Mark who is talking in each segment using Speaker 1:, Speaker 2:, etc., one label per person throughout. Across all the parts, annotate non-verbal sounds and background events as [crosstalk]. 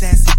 Speaker 1: sassy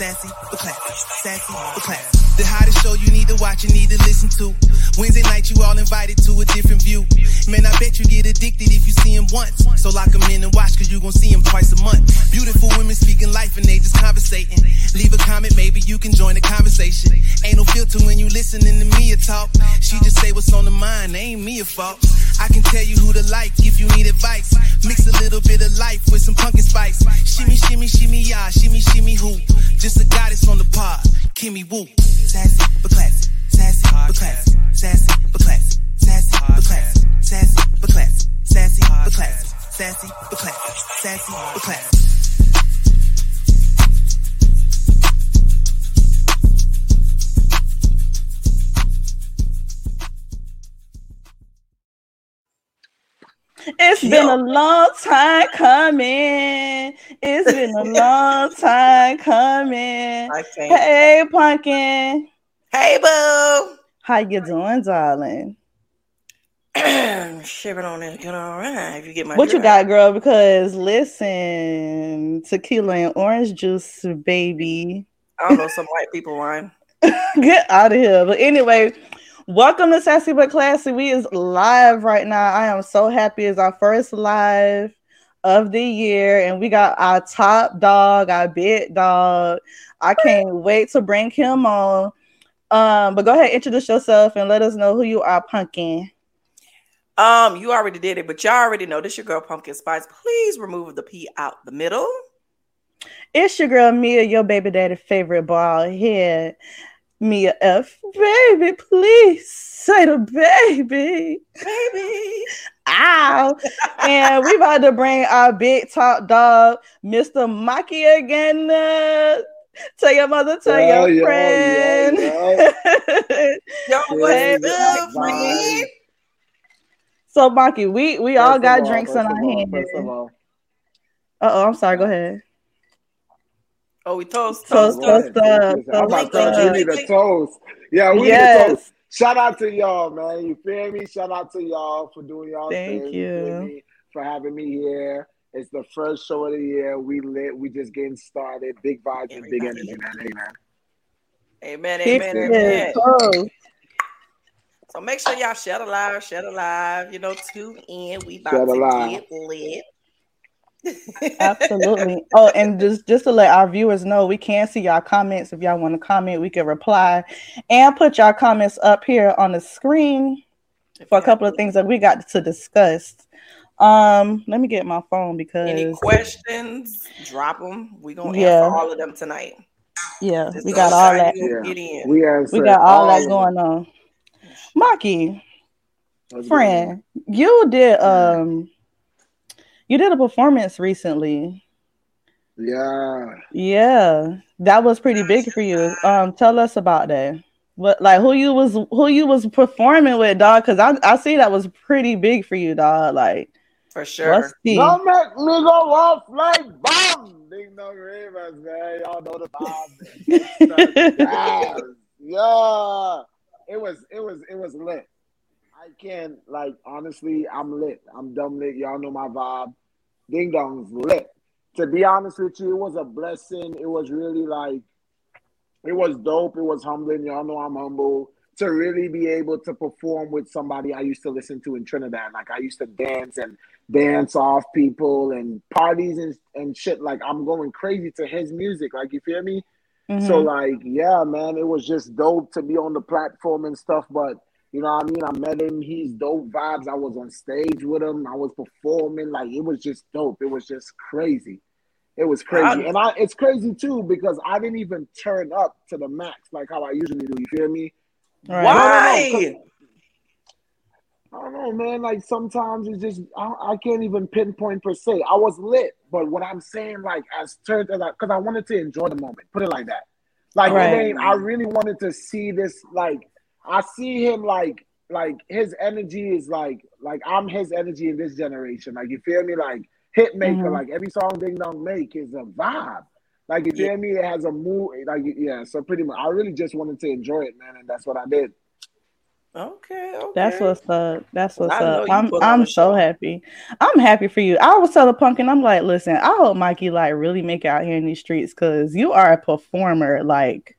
Speaker 1: sassy but classy, sassy but classy. The hottest show you need to watch, you need to listen to. Wednesday night, you all invited to a different view. Man, I bet you get addicted if you see him once. So lock him in and watch, cause you gon' see him twice a month. Beautiful women speaking life and they just conversating. Leave a comment, maybe you can join the conversation. Ain't no filter when you listening to me talk. She just say what's on the mind, ain't me a fault. I can tell you who to like if you need advice. Mix a little bit of life with some pumpkin spice. Shimmy, shimmy, shimmy, yeah, shimmy, shimmy, who? Just a goddess on the pod, Kimmy Woo. Sassy but classy, sassy but classy, sassy but classy, sassy but classy, sassy but classy, sassy but classy, sassy but classy, sassy but classy.
Speaker 2: It's been a long time coming. It's been a [laughs] long time coming. Hey, pumpkin.
Speaker 3: Hey, boo.
Speaker 2: How you doing, darling? [clears throat]
Speaker 3: Shivering on it, you know, all right. If you get my
Speaker 2: what you got, girl? Because listen, tequila and orange juice, baby.
Speaker 3: I don't know some white people wine. [laughs]
Speaker 2: Get out of here. But anyway, Welcome to Sassy but Classy. We is live right now. I am so happy. It's our first live of the year, and we got our top dog, our big dog. I can't wait to bring him on. Um, but go ahead, introduce yourself and let us know who you are, Pumpkin.
Speaker 3: Um, you already did it, but y'all already know this your girl Pumpkin Spice. Please remove the P out the middle.
Speaker 2: It's your girl Mia, your baby daddy favorite ball head. Mia F. Baby, please say the baby.
Speaker 3: Baby.
Speaker 2: Ow. and we about to bring our big top dog, Mr. Maki again. Uh, tell your mother, tell yo, your yo, friend. Yo,
Speaker 3: yo. what's up, friend?
Speaker 2: So, Maki, we, we all got all, drinks in our hands. Uh oh, I'm sorry. Go ahead.
Speaker 3: Oh, we toast.
Speaker 2: Toast, toast, toast.
Speaker 4: I'm about to you need a toast. Yeah, we yes. need a toast. Shout out to y'all, man. You feel me? Shout out to y'all for doing y'all
Speaker 2: Thank
Speaker 4: thing.
Speaker 2: you.
Speaker 4: you for having me here. It's the first show of the year. We lit. We just getting started. Big vibes and big energy, man.
Speaker 3: Amen. Amen. Amen. Amen. amen. So make sure y'all share the live, share the live. You know, tune in. We about to get lit.
Speaker 2: Absolutely. Oh, and just just to let our viewers know, we can see y'all comments. If y'all want to comment, we can reply and put y'all comments up here on the screen for a couple of things that we got to discuss. Um, let me get my phone because
Speaker 3: any questions, drop them. We're gonna yeah. answer all of them tonight.
Speaker 2: Yeah, just we got all that.
Speaker 4: Yeah. We,
Speaker 2: we got all, all that going on. Maki, friend, you did um you did a performance recently.
Speaker 4: Yeah.
Speaker 2: Yeah. That was pretty big for you. Um, tell us about that. What like who you was who you was performing with, dog? Cause I I see that was pretty big for you, dog. Like
Speaker 3: for sure.
Speaker 4: Don't make me go off like bomb. Ding dong ravens, man. Y'all know the vibes. [laughs] yeah. It was it was it was lit. I can't like honestly, I'm lit. I'm dumb lit. Y'all know my vibe. Ding Dong's lit. To be honest with you, it was a blessing. It was really like, it was dope. It was humbling. Y'all know I'm humble. To really be able to perform with somebody I used to listen to in Trinidad. Like I used to dance and dance off people and parties and, and shit. Like I'm going crazy to his music. Like you feel me? Mm-hmm. So like, yeah, man, it was just dope to be on the platform and stuff. But you know what I mean? I met him. He's dope vibes. I was on stage with him. I was performing. Like it was just dope. It was just crazy. It was crazy. and I it's crazy too because I didn't even turn up to the max like how I usually do. You feel me?
Speaker 3: Right. Why?
Speaker 4: I don't know, man. Like sometimes it's just I, I, can't even pinpoint per se. I was lit, but what I'm saying, like as turned as because I wanted to enjoy the moment. Put it like that. Like right. I really wanted to see this like I see him like like his energy is like like I'm his energy in this generation. Like you feel me? Like hit maker. Mm-hmm. Like every song Ding Dong make is a vibe. Like you feel me? It has a mood. Like yeah. So pretty much, I really just wanted to enjoy it, man, and that's what I did.
Speaker 3: Okay, okay.
Speaker 2: That's what's up. That's what's up. I'm I'm so happy. I'm happy for you. I was telling Pumpkin, I'm like, listen, I hope Mikey like really make it out here in these streets because you are a performer. Like,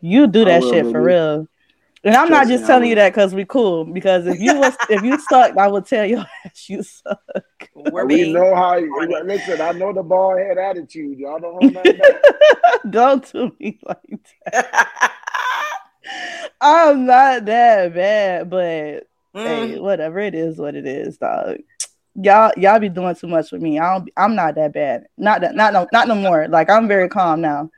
Speaker 2: you do that shit for real. And I'm not just telling you that because we cool. Because if you was if you suck, I would tell you [laughs] you suck.
Speaker 4: We're we know how. You, listen, I know the ball head attitude. Y'all don't hold [laughs]
Speaker 2: Don't do me like that. [laughs] I'm not that bad, but mm. hey, whatever it is, what it is, dog. Y'all, y'all be doing too much with me. I don't. I'm not that bad. Not that. Not no. Not no more. Like I'm very calm now.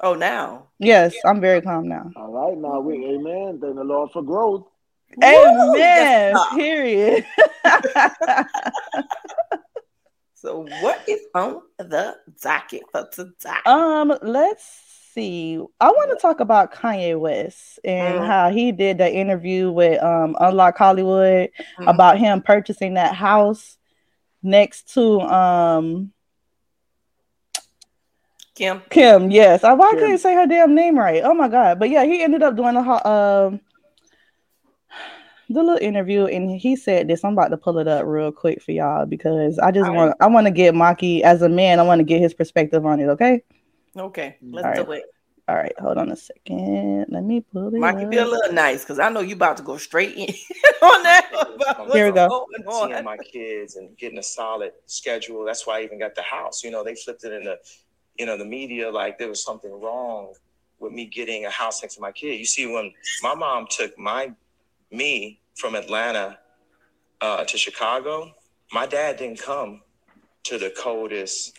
Speaker 3: Oh, now.
Speaker 2: Yes, I'm very calm now.
Speaker 4: All right, now we amen. Thank the Lord for growth.
Speaker 2: Amen. [laughs] Period. [laughs]
Speaker 3: so, what is on the docket for today?
Speaker 2: Um, let's see. I want to talk about Kanye West and mm-hmm. how he did the interview with um, Unlock Hollywood mm-hmm. about him purchasing that house next to um
Speaker 3: Kim.
Speaker 2: Kim, yes. I why couldn't say her damn name right. Oh my god. But yeah, he ended up doing a um the little interview and he said this. I'm about to pull it up real quick for y'all because I just want I want to get Maki as a man, I want to get his perspective on it, okay?
Speaker 3: Okay, let's do it.
Speaker 2: All right, hold on a second. Let me pull it.
Speaker 3: Mikey, be a little nice because I know you about to go straight in [laughs] on that.
Speaker 2: Here we go.
Speaker 5: Seeing my kids and getting a solid schedule. That's why I even got the house. You know, they flipped it in the, you know, the media like there was something wrong with me getting a house next to my kid. You see, when my mom took my me from Atlanta uh, to Chicago, my dad didn't come to the coldest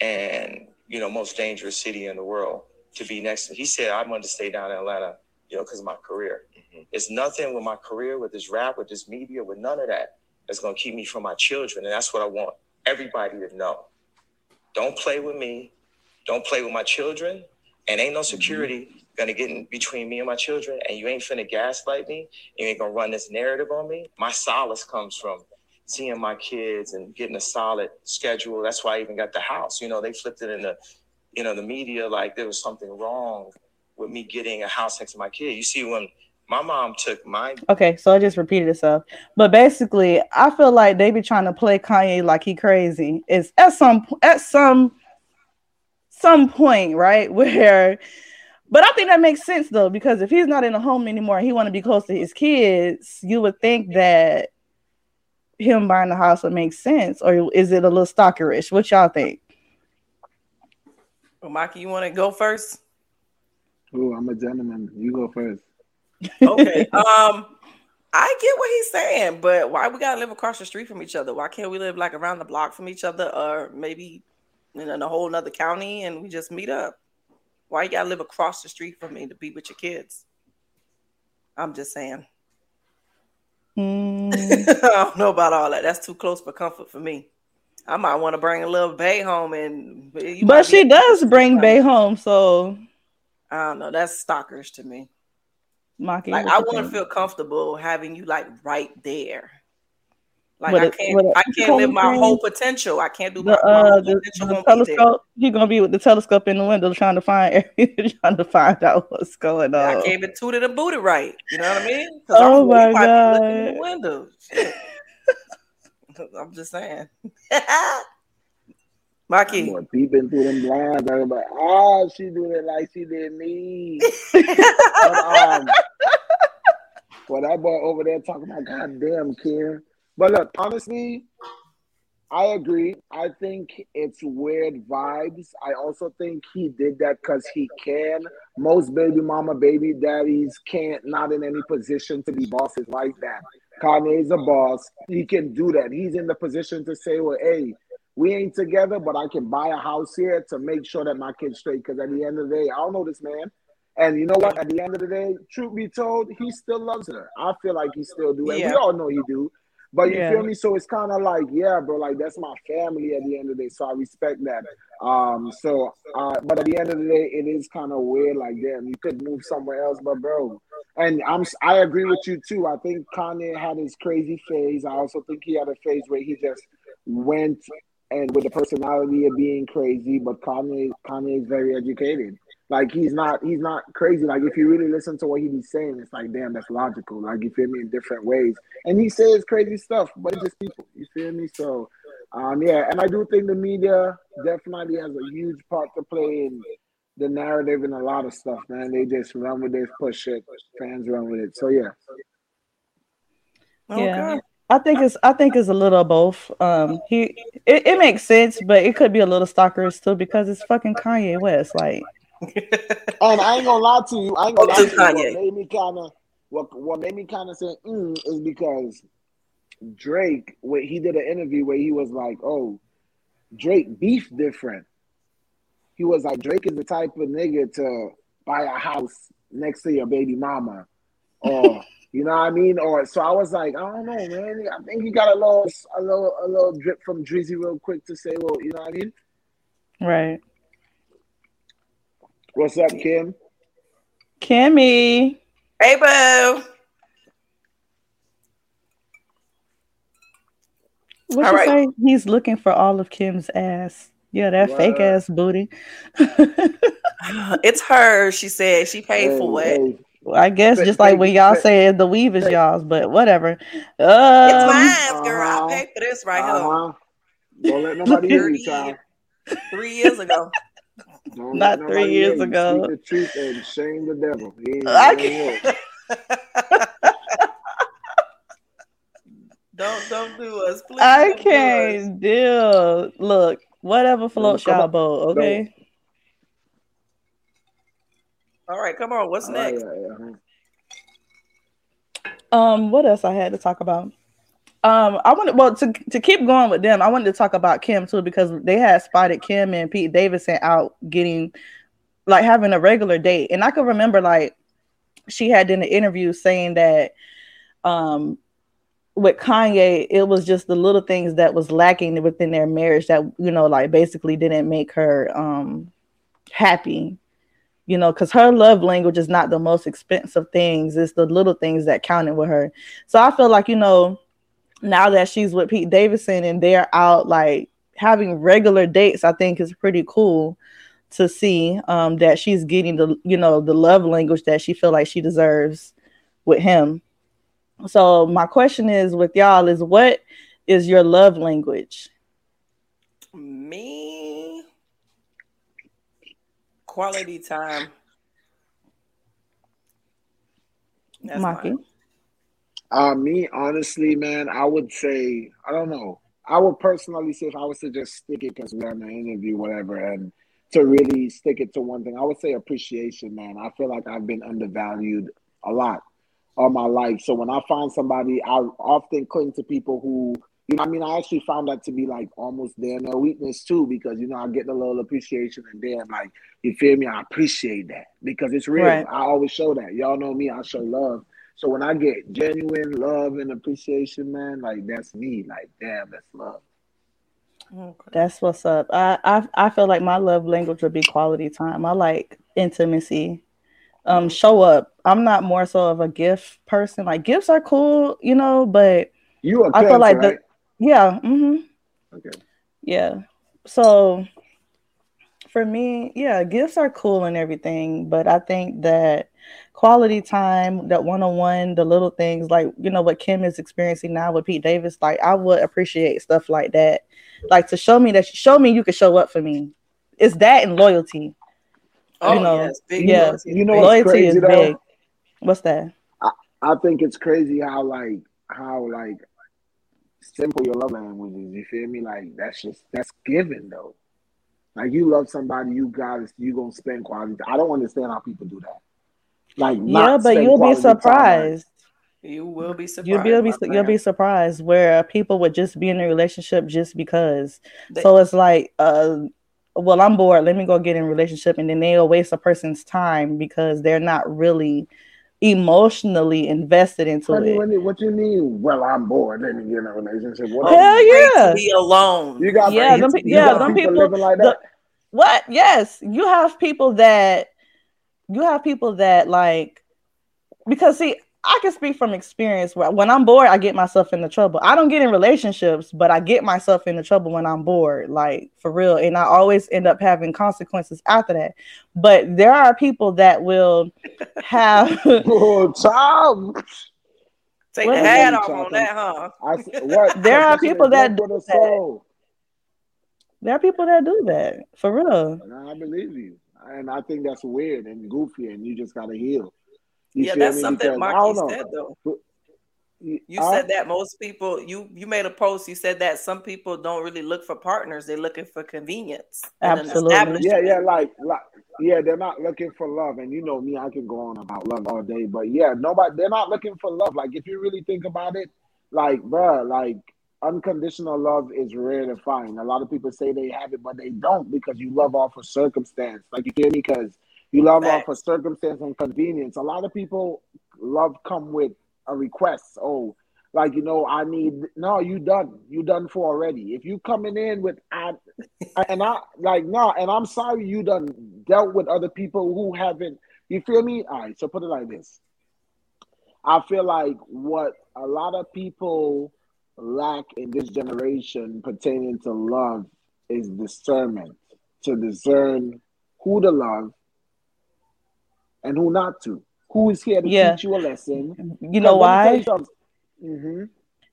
Speaker 5: and you know most dangerous city in the world to be next to. He said, I wanted to stay down in Atlanta, you know, because of my career. Mm-hmm. It's nothing with my career, with this rap, with this media, with none of that that's going to keep me from my children. And that's what I want everybody to know. Don't play with me. Don't play with my children. And ain't no mm-hmm. security mm-hmm. gonna get in between me and my children. And you ain't finna gaslight me. You ain't gonna run this narrative on me. My solace comes from seeing my kids and getting a solid schedule. That's why I even got the house. You know, they flipped it in the you know, the media like there was something wrong with me getting a house next to my kid. You see, when my mom took my
Speaker 2: okay, so I just repeated itself. But basically, I feel like they be trying to play Kanye like he crazy. It's at some at some some point, right? [laughs] Where but I think that makes sense though, because if he's not in a home anymore, he want to be close to his kids. You would think that him buying the house would make sense, or is it a little stalkerish? What y'all think?
Speaker 3: Well, Mikey, you want to go first?
Speaker 4: Oh, I'm a gentleman. You go first.
Speaker 3: okay. [laughs] um, I get what he's saying, but why we gotta live across the street from each other? Why can't we live like around the block from each other, or maybe in a whole other county and we just meet up? Why you gotta live across the street from me to be with your kids? I'm just saying. Mm. [laughs] I don't know about all that. That's too close for comfort for me. I might want to bring a little Bay home, and
Speaker 2: but she does bring Bay home, so
Speaker 3: I don't know. That's stalkers to me. Mocking like I want to feel comfortable having you like right there. Like I can't, I can't live my whole potential. I can't do my, the, uh, my the,
Speaker 2: the telescope. He's gonna be with the telescope in the window trying to find [laughs] trying to find out what's going on.
Speaker 3: I can't even toot it and boot it right. You know what I mean?
Speaker 2: Oh my god! In
Speaker 3: the window. [laughs] I'm just saying. [laughs] Maki.
Speaker 4: More peeping through them blinds. I'm like, oh, she did it like she did me. but, um, well, that boy over there talking about goddamn care. But look, honestly, I agree. I think it's weird vibes. I also think he did that because he can. Most baby mama, baby daddies can't, not in any position to be bosses like that. Kanye's a boss. He can do that. He's in the position to say, well, hey, we ain't together, but I can buy a house here to make sure that my kid's straight. Because at the end of the day, I don't know this man. And you know what? At the end of the day, truth be told, he still loves her. I feel like he still do. And yeah. we all know he do. But you yeah. feel me? So it's kind of like, yeah, bro, like that's my family at the end of the day. So I respect that. Um, so uh, but at the end of the day, it is kind of weird, like damn, you could move somewhere else, but bro. And I'm I agree with you too. I think Kanye had his crazy phase. I also think he had a phase where he just went and with the personality of being crazy, but Kanye Kanye is very educated. Like he's not he's not crazy. Like if you really listen to what he be saying, it's like damn, that's logical. Like you feel me in different ways. And he says crazy stuff, but it's just people. You feel me? So um yeah, and I do think the media definitely has a huge part to play in the narrative and a lot of stuff, man. They just run with this, push it, fans run with it. So yeah.
Speaker 2: Yeah. I think it's I think it's a little of both. Um, he it, it makes sense, but it could be a little stalkerish too because it's fucking Kanye West. Like,
Speaker 4: and I ain't gonna lie to you. I ain't gonna lie to you. What made me kind of what what made me kind of say mm, is because Drake, when he did an interview where he was like, "Oh, Drake beef different." He was like, "Drake is the type of nigga to buy a house next to your baby mama, or [laughs] you know what I mean? Or so I was like, I don't know, man. I think he got a little, a little, a little drip from Drizzy real quick to say, well, you know what I mean?
Speaker 2: Right.
Speaker 4: What's up, Kim?
Speaker 2: Kimmy.
Speaker 3: Hey, boo.
Speaker 2: What you right. say? He's looking for all of Kim's ass. Yeah, that fake ass booty. [laughs]
Speaker 3: it's her. She said she paid hey, for it. Hey.
Speaker 2: I guess but, just like when y'all but, said the weave is y'all's, but whatever. Um,
Speaker 3: it's mine, girl. Uh-huh. I paid for this right uh-huh.
Speaker 4: here. Don't let nobody hear you, child.
Speaker 3: Three years ago.
Speaker 2: Don't Not three years ago.
Speaker 4: Speak the truth and shame the devil.
Speaker 2: I can't. [laughs]
Speaker 3: don't don't do us, please.
Speaker 2: I can't deal. Look, whatever floats y'all boat, okay?
Speaker 3: All right, come on. What's next?
Speaker 2: Um, what else I had to talk about? Um, I wanted well to to keep going with them. I wanted to talk about Kim too because they had spotted Kim and Pete Davidson out getting like having a regular date, and I can remember like she had in the interview saying that um with Kanye, it was just the little things that was lacking within their marriage that you know, like basically didn't make her um happy you know, because her love language is not the most expensive things, it's the little things that counted with her. So I feel like, you know, now that she's with Pete Davidson and they're out like having regular dates, I think is pretty cool to see um, that she's getting the, you know, the love language that she feel like she deserves with him. So my question is with y'all is what is your love language?
Speaker 3: Me Quality time.
Speaker 2: That's Maki.
Speaker 4: Uh, me, honestly, man, I would say, I don't know. I would personally say if I was to just stick it because we're in an interview, whatever, and to really stick it to one thing, I would say appreciation, man. I feel like I've been undervalued a lot all my life. So when I find somebody, I often cling to people who you know, I mean, I actually found that to be like almost damn no weakness too, because you know I get a little appreciation and then like you feel me, I appreciate that because it's real. Right. I always show that. Y'all know me, I show love. So when I get genuine love and appreciation, man, like that's me. Like damn, that's love.
Speaker 2: Okay. That's what's up. I, I I feel like my love language would be quality time. I like intimacy. Um, show up. I'm not more so of a gift person. Like gifts are cool, you know, but
Speaker 4: you I feel like right? the
Speaker 2: yeah. Mm-hmm. Okay. Yeah. So for me, yeah, gifts are cool and everything, but I think that quality time, that one on one, the little things like, you know, what Kim is experiencing now with Pete Davis, like I would appreciate stuff like that. Like to show me that show me you can show up for me. It's that and loyalty.
Speaker 3: Oh, you know, yes,
Speaker 2: yeah. Loyalty. You know, loyalty crazy, is though? big. What's that?
Speaker 4: I, I think it's crazy how like how like simple your love language is. You feel me? Like that's just that's given though. Like you love somebody, you got it. You gonna spend quality. I don't understand how people do that. Like
Speaker 2: yeah, but you'll be surprised.
Speaker 3: You will be surprised.
Speaker 2: You'll be, you'll be surprised where people would just be in a relationship just because. They, so it's like, uh, well, I'm bored. Let me go get in a relationship, and then they'll waste a person's time because they're not really emotionally invested into
Speaker 4: it.
Speaker 2: what
Speaker 4: you mean? Well, I'm bored. Let me get in a relationship.
Speaker 2: What Hell yeah,
Speaker 3: be alone.
Speaker 4: You got
Speaker 2: yeah, them, you yeah, got people, people living like that. The, what? Yes, you have people that you have people that like because see, I can speak from experience. where When I'm bored, I get myself into trouble. I don't get in relationships, but I get myself into trouble when I'm bored, like for real. And I always end up having consequences after that. But there are people that will have. [laughs]
Speaker 4: oh, Tom.
Speaker 3: Take what the hat off on that, huh? I,
Speaker 2: what, [laughs] there are people that do that. There are people that do that for real.
Speaker 4: I believe you, and I think that's weird and goofy, and you just gotta heal.
Speaker 3: You yeah, that's something Marky said though. You said that most people you you made a post. You said that some people don't really look for partners; they're looking for convenience.
Speaker 2: Absolutely,
Speaker 4: yeah, yeah, like like yeah, they're not looking for love. And you know me, I can go on about love all day, but yeah, nobody they're not looking for love. Like if you really think about it, like bruh, like unconditional love is rare to find. A lot of people say they have it, but they don't because you love off of circumstance. Like you get me? Because you love off of circumstance and convenience. A lot of people love come with a request. Oh, like you know, I need no, you done, you done for already. If you coming in with and I like no, and I'm sorry you done dealt with other people who haven't. You feel me? All right, so put it like this. I feel like what a lot of people lack in this generation pertaining to love is discernment to discern who to love and who not to. Who is here to yeah. teach you a lesson?
Speaker 2: You know why? Mm-hmm.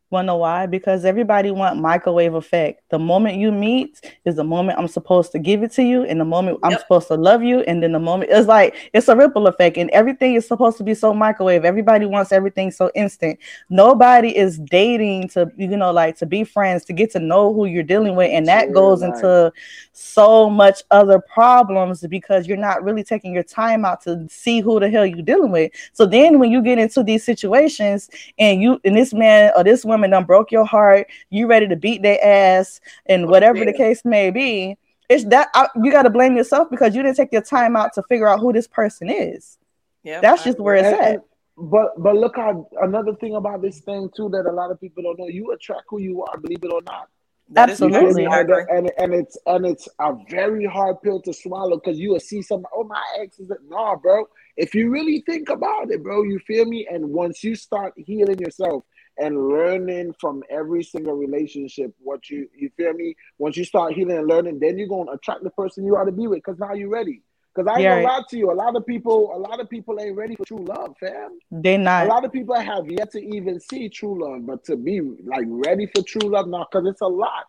Speaker 2: Want to know why? Because everybody want microwave effect. The moment you meet is the moment I'm supposed to give it to you, and the moment yep. I'm supposed to love you, and then the moment it's like it's a ripple effect, and everything is supposed to be so microwave. Everybody wants everything so instant. Nobody is dating to you know like to be friends to get to know who you're dealing with, and that goes right. into so much other problems because you're not really taking your time out to see who the hell you're dealing with. So then when you get into these situations, and you and this man or this woman woman done broke your heart, you ready to beat their ass, and whatever the case may be, it's that I, you got to blame yourself because you didn't take your time out to figure out who this person is. Yeah, that's just where it's at.
Speaker 4: But but look how another thing about this thing too that a lot of people don't know. You attract who you are, believe it or not.
Speaker 2: That Absolutely,
Speaker 4: and, and, and it's and it's a very hard pill to swallow because you will see some. Oh, my ex is it? nah, bro. If you really think about it, bro, you feel me. And once you start healing yourself, and learning from every single relationship what you you feel me once you start healing and learning then you're going to attract the person you ought to be with because now you're ready because I ain't yeah. gonna lie to you, a lot of people, a lot of people ain't ready for true love, fam.
Speaker 2: They not.
Speaker 4: A lot of people have yet to even see true love, but to be like ready for true love now, because it's a lot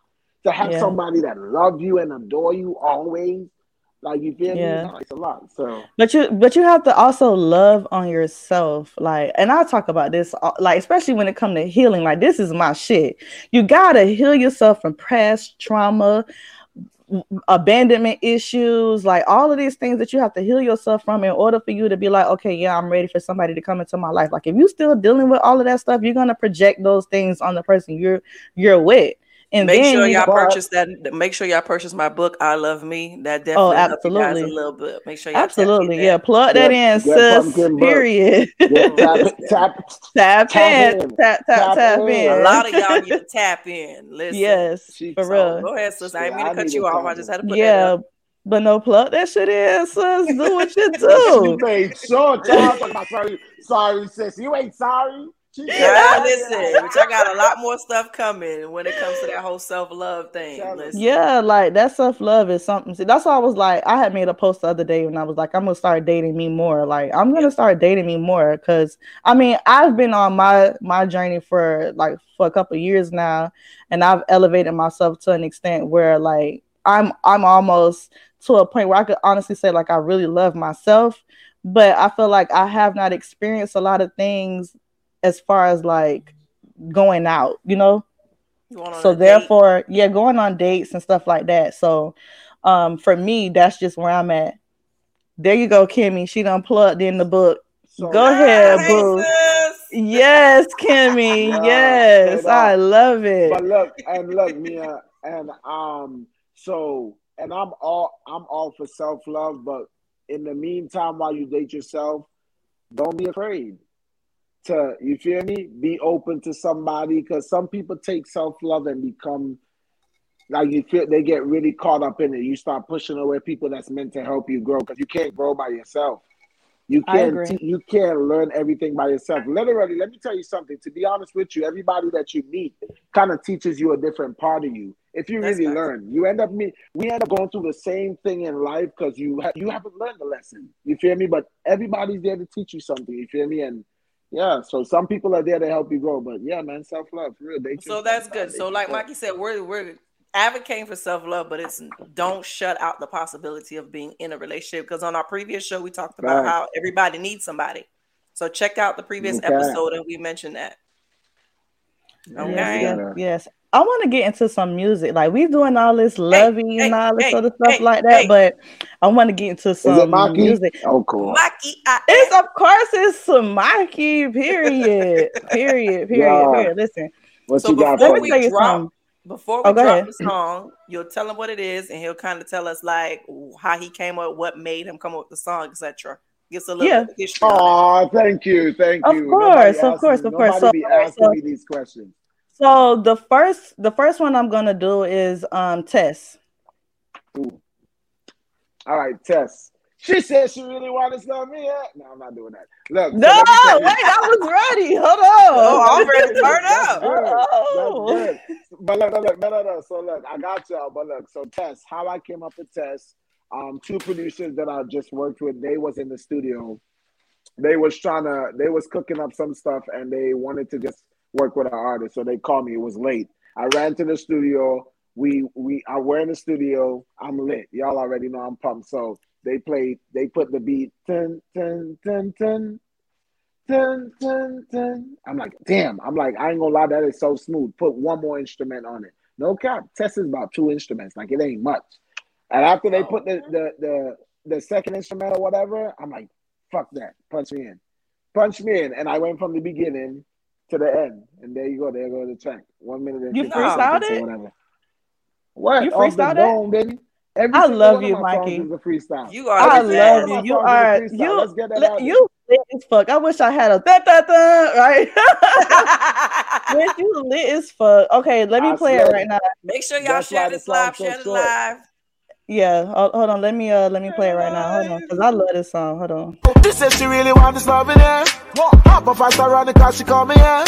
Speaker 4: to have yeah. somebody that love you and adore you always, like you feel yeah. me? No, it's a lot. So,
Speaker 2: but you but you have to also love on yourself. Like, and I'll talk about this. Uh, like, especially when it comes to healing. Like, this is my shit. You gotta heal yourself from past trauma, abandonment issues, like all of these things that you have to heal yourself from in order for you to be like, okay, yeah, I'm ready for somebody to come into my life. Like, if you're still dealing with all of that stuff, you're gonna project those things on the person you're you're with.
Speaker 3: And make sure y'all purchase that. Make sure y'all purchase my book. I love me. That oh, definitely oh, absolutely. a little bit. Make sure y'all
Speaker 2: absolutely yeah. Plug that in, sis. Period. [laughs] tap, tap, tap, in. Tap, tap, tap, tap in.
Speaker 3: A lot of y'all need [laughs] to tap in. Listen.
Speaker 2: Yes, for so, real.
Speaker 3: Go ahead, sis. I didn't mean to cut you off. I just had to put
Speaker 2: yeah.
Speaker 3: that up.
Speaker 2: But no plug that shit in, sis. Do what you [laughs] do.
Speaker 4: you ain't sure. Sorry, sorry, sis. You ain't sorry.
Speaker 3: Yeah, listen, but y'all got a lot more stuff coming when it comes to that whole self love thing. Listen.
Speaker 2: Yeah, like that self love is something. See, that's why I was like, I had made a post the other day when I was like, I'm gonna start dating me more. Like, I'm gonna start dating me more because I mean, I've been on my my journey for like for a couple years now, and I've elevated myself to an extent where like I'm I'm almost to a point where I could honestly say like I really love myself. But I feel like I have not experienced a lot of things as far as like going out, you know. so therefore, date. yeah, going on dates and stuff like that. So um for me, that's just where I'm at. There you go, Kimmy. She done plugged in the book. Go ahead, boo. Yes, Kimmy. [laughs] yes, I love it.
Speaker 4: But look, and look, Mia, and um, so and I'm all I'm all for self love, but in the meantime, while you date yourself, don't be afraid to you feel me be open to somebody because some people take self-love and become like you feel they get really caught up in it you start pushing away people that's meant to help you grow because you can't grow by yourself You can't you can't learn everything by yourself. Literally, let me tell you something. To be honest with you, everybody that you meet kind of teaches you a different part of you. If you
Speaker 3: That's
Speaker 4: really
Speaker 3: facts.
Speaker 4: learn, you end up me. We end up going through the same thing in life because you ha- you haven't learned the lesson. You feel me? But everybody's there to teach you something. You feel me? And yeah, so some people are there to help you grow. But yeah, man, self love, real. They
Speaker 3: So that's good. So like
Speaker 4: go.
Speaker 3: Mikey said, we're we're advocating for self love, but it's don't shut out the possibility of being in a relationship. Because on our previous show, we talked about
Speaker 4: Right.
Speaker 3: how everybody needs somebody. So check out the previous
Speaker 4: Okay.
Speaker 3: episode, and we mentioned that. Okay.
Speaker 2: Yes, yes, yes. I want to get into some music. Like we doing all this loving
Speaker 3: hey,
Speaker 2: and all this
Speaker 3: hey,
Speaker 2: other stuff
Speaker 3: hey,
Speaker 2: like that,
Speaker 3: hey.
Speaker 2: but I want to get into some
Speaker 4: Maki?
Speaker 2: music.
Speaker 4: Oh, cool.
Speaker 3: Mikey, I,
Speaker 2: It's of course it's some Mikey. Period. period. [laughs] Period.
Speaker 4: Yeah.
Speaker 2: Period. Listen,
Speaker 4: What
Speaker 3: So
Speaker 4: you got
Speaker 3: before
Speaker 2: let
Speaker 4: for
Speaker 2: me
Speaker 3: we
Speaker 2: tell you
Speaker 3: drop-
Speaker 2: something.
Speaker 3: before we
Speaker 2: Oh,
Speaker 3: drop
Speaker 2: ahead.
Speaker 3: the song, you'll tell him what it is, and he'll kind of tell us like how he came up, what made him come up with the song, etc. Give us a little
Speaker 2: Yeah.
Speaker 3: bit history.
Speaker 4: Oh, thank you, thank you.
Speaker 2: Of course,
Speaker 4: Nobody
Speaker 2: of course,
Speaker 4: me-
Speaker 2: of course.
Speaker 4: Nobody
Speaker 2: So-
Speaker 4: be asking
Speaker 2: so-
Speaker 4: me these questions.
Speaker 2: So the first the first one I'm gonna do is um Tess.
Speaker 4: Ooh. All right, Tess. She said she really wanted to start me. Yeah? No, I'm not doing that. Look,
Speaker 2: No,
Speaker 4: let me tell
Speaker 2: wait, I was ready. Hold on.
Speaker 3: Oh, I'm ready to turn
Speaker 4: That's
Speaker 3: up.
Speaker 4: good.
Speaker 2: Oh.
Speaker 4: That's good. But look, look, look, no, no, no. So look, I got y'all. But look, so Tess, how I came up with Tess, um, two producers that I just worked with, they was in the studio. They was trying to, they was cooking up some stuff, and they wanted to just work with an artist. So they called me. It was late. I ran to the studio. We, we, I were in the studio. I'm lit. Y'all already know I'm pumped. So they played. They put the beat. Ten, ten, ten, ten. Dun, dun, dun. I'm like, damn. I'm like, I ain't gonna lie, that is so smooth. Put one more instrument on it. No cap. Test is about two instruments. Like it ain't much. And after they put the oh. the the, the second instrument or whatever, I'm like, fuck that. Punch me in. Punch me in. And I went from the beginning to the end. And there you go. There go the track. One minute and
Speaker 2: You
Speaker 3: freestyled
Speaker 4: 50 seconds or
Speaker 2: it?
Speaker 4: Whatever. What?
Speaker 2: You
Speaker 4: Off the
Speaker 2: freestyled it?
Speaker 4: dome, baby. Every
Speaker 2: I love
Speaker 4: one of
Speaker 2: you,
Speaker 4: my
Speaker 2: Mikey.
Speaker 4: is a freestyle.
Speaker 3: You are
Speaker 2: I
Speaker 3: the
Speaker 2: love you. You
Speaker 4: songs is a
Speaker 2: are you.
Speaker 4: Let's get that out.
Speaker 2: You lit as fuck. I wish I had a da da da right. [laughs] [laughs] Bitch, you lit as fuck. Okay, let me
Speaker 4: I
Speaker 2: play it
Speaker 4: swear.
Speaker 2: right now.
Speaker 3: Make sure y'all
Speaker 4: That's why
Speaker 3: share this live.
Speaker 4: song's so
Speaker 3: Share it live.
Speaker 2: Yeah, hold, hold on. Let me uh let me play it right now. Hold on, cause I love this song. Hold on.
Speaker 6: She said she really want this love in here. Hop up fast around the car, she call me here.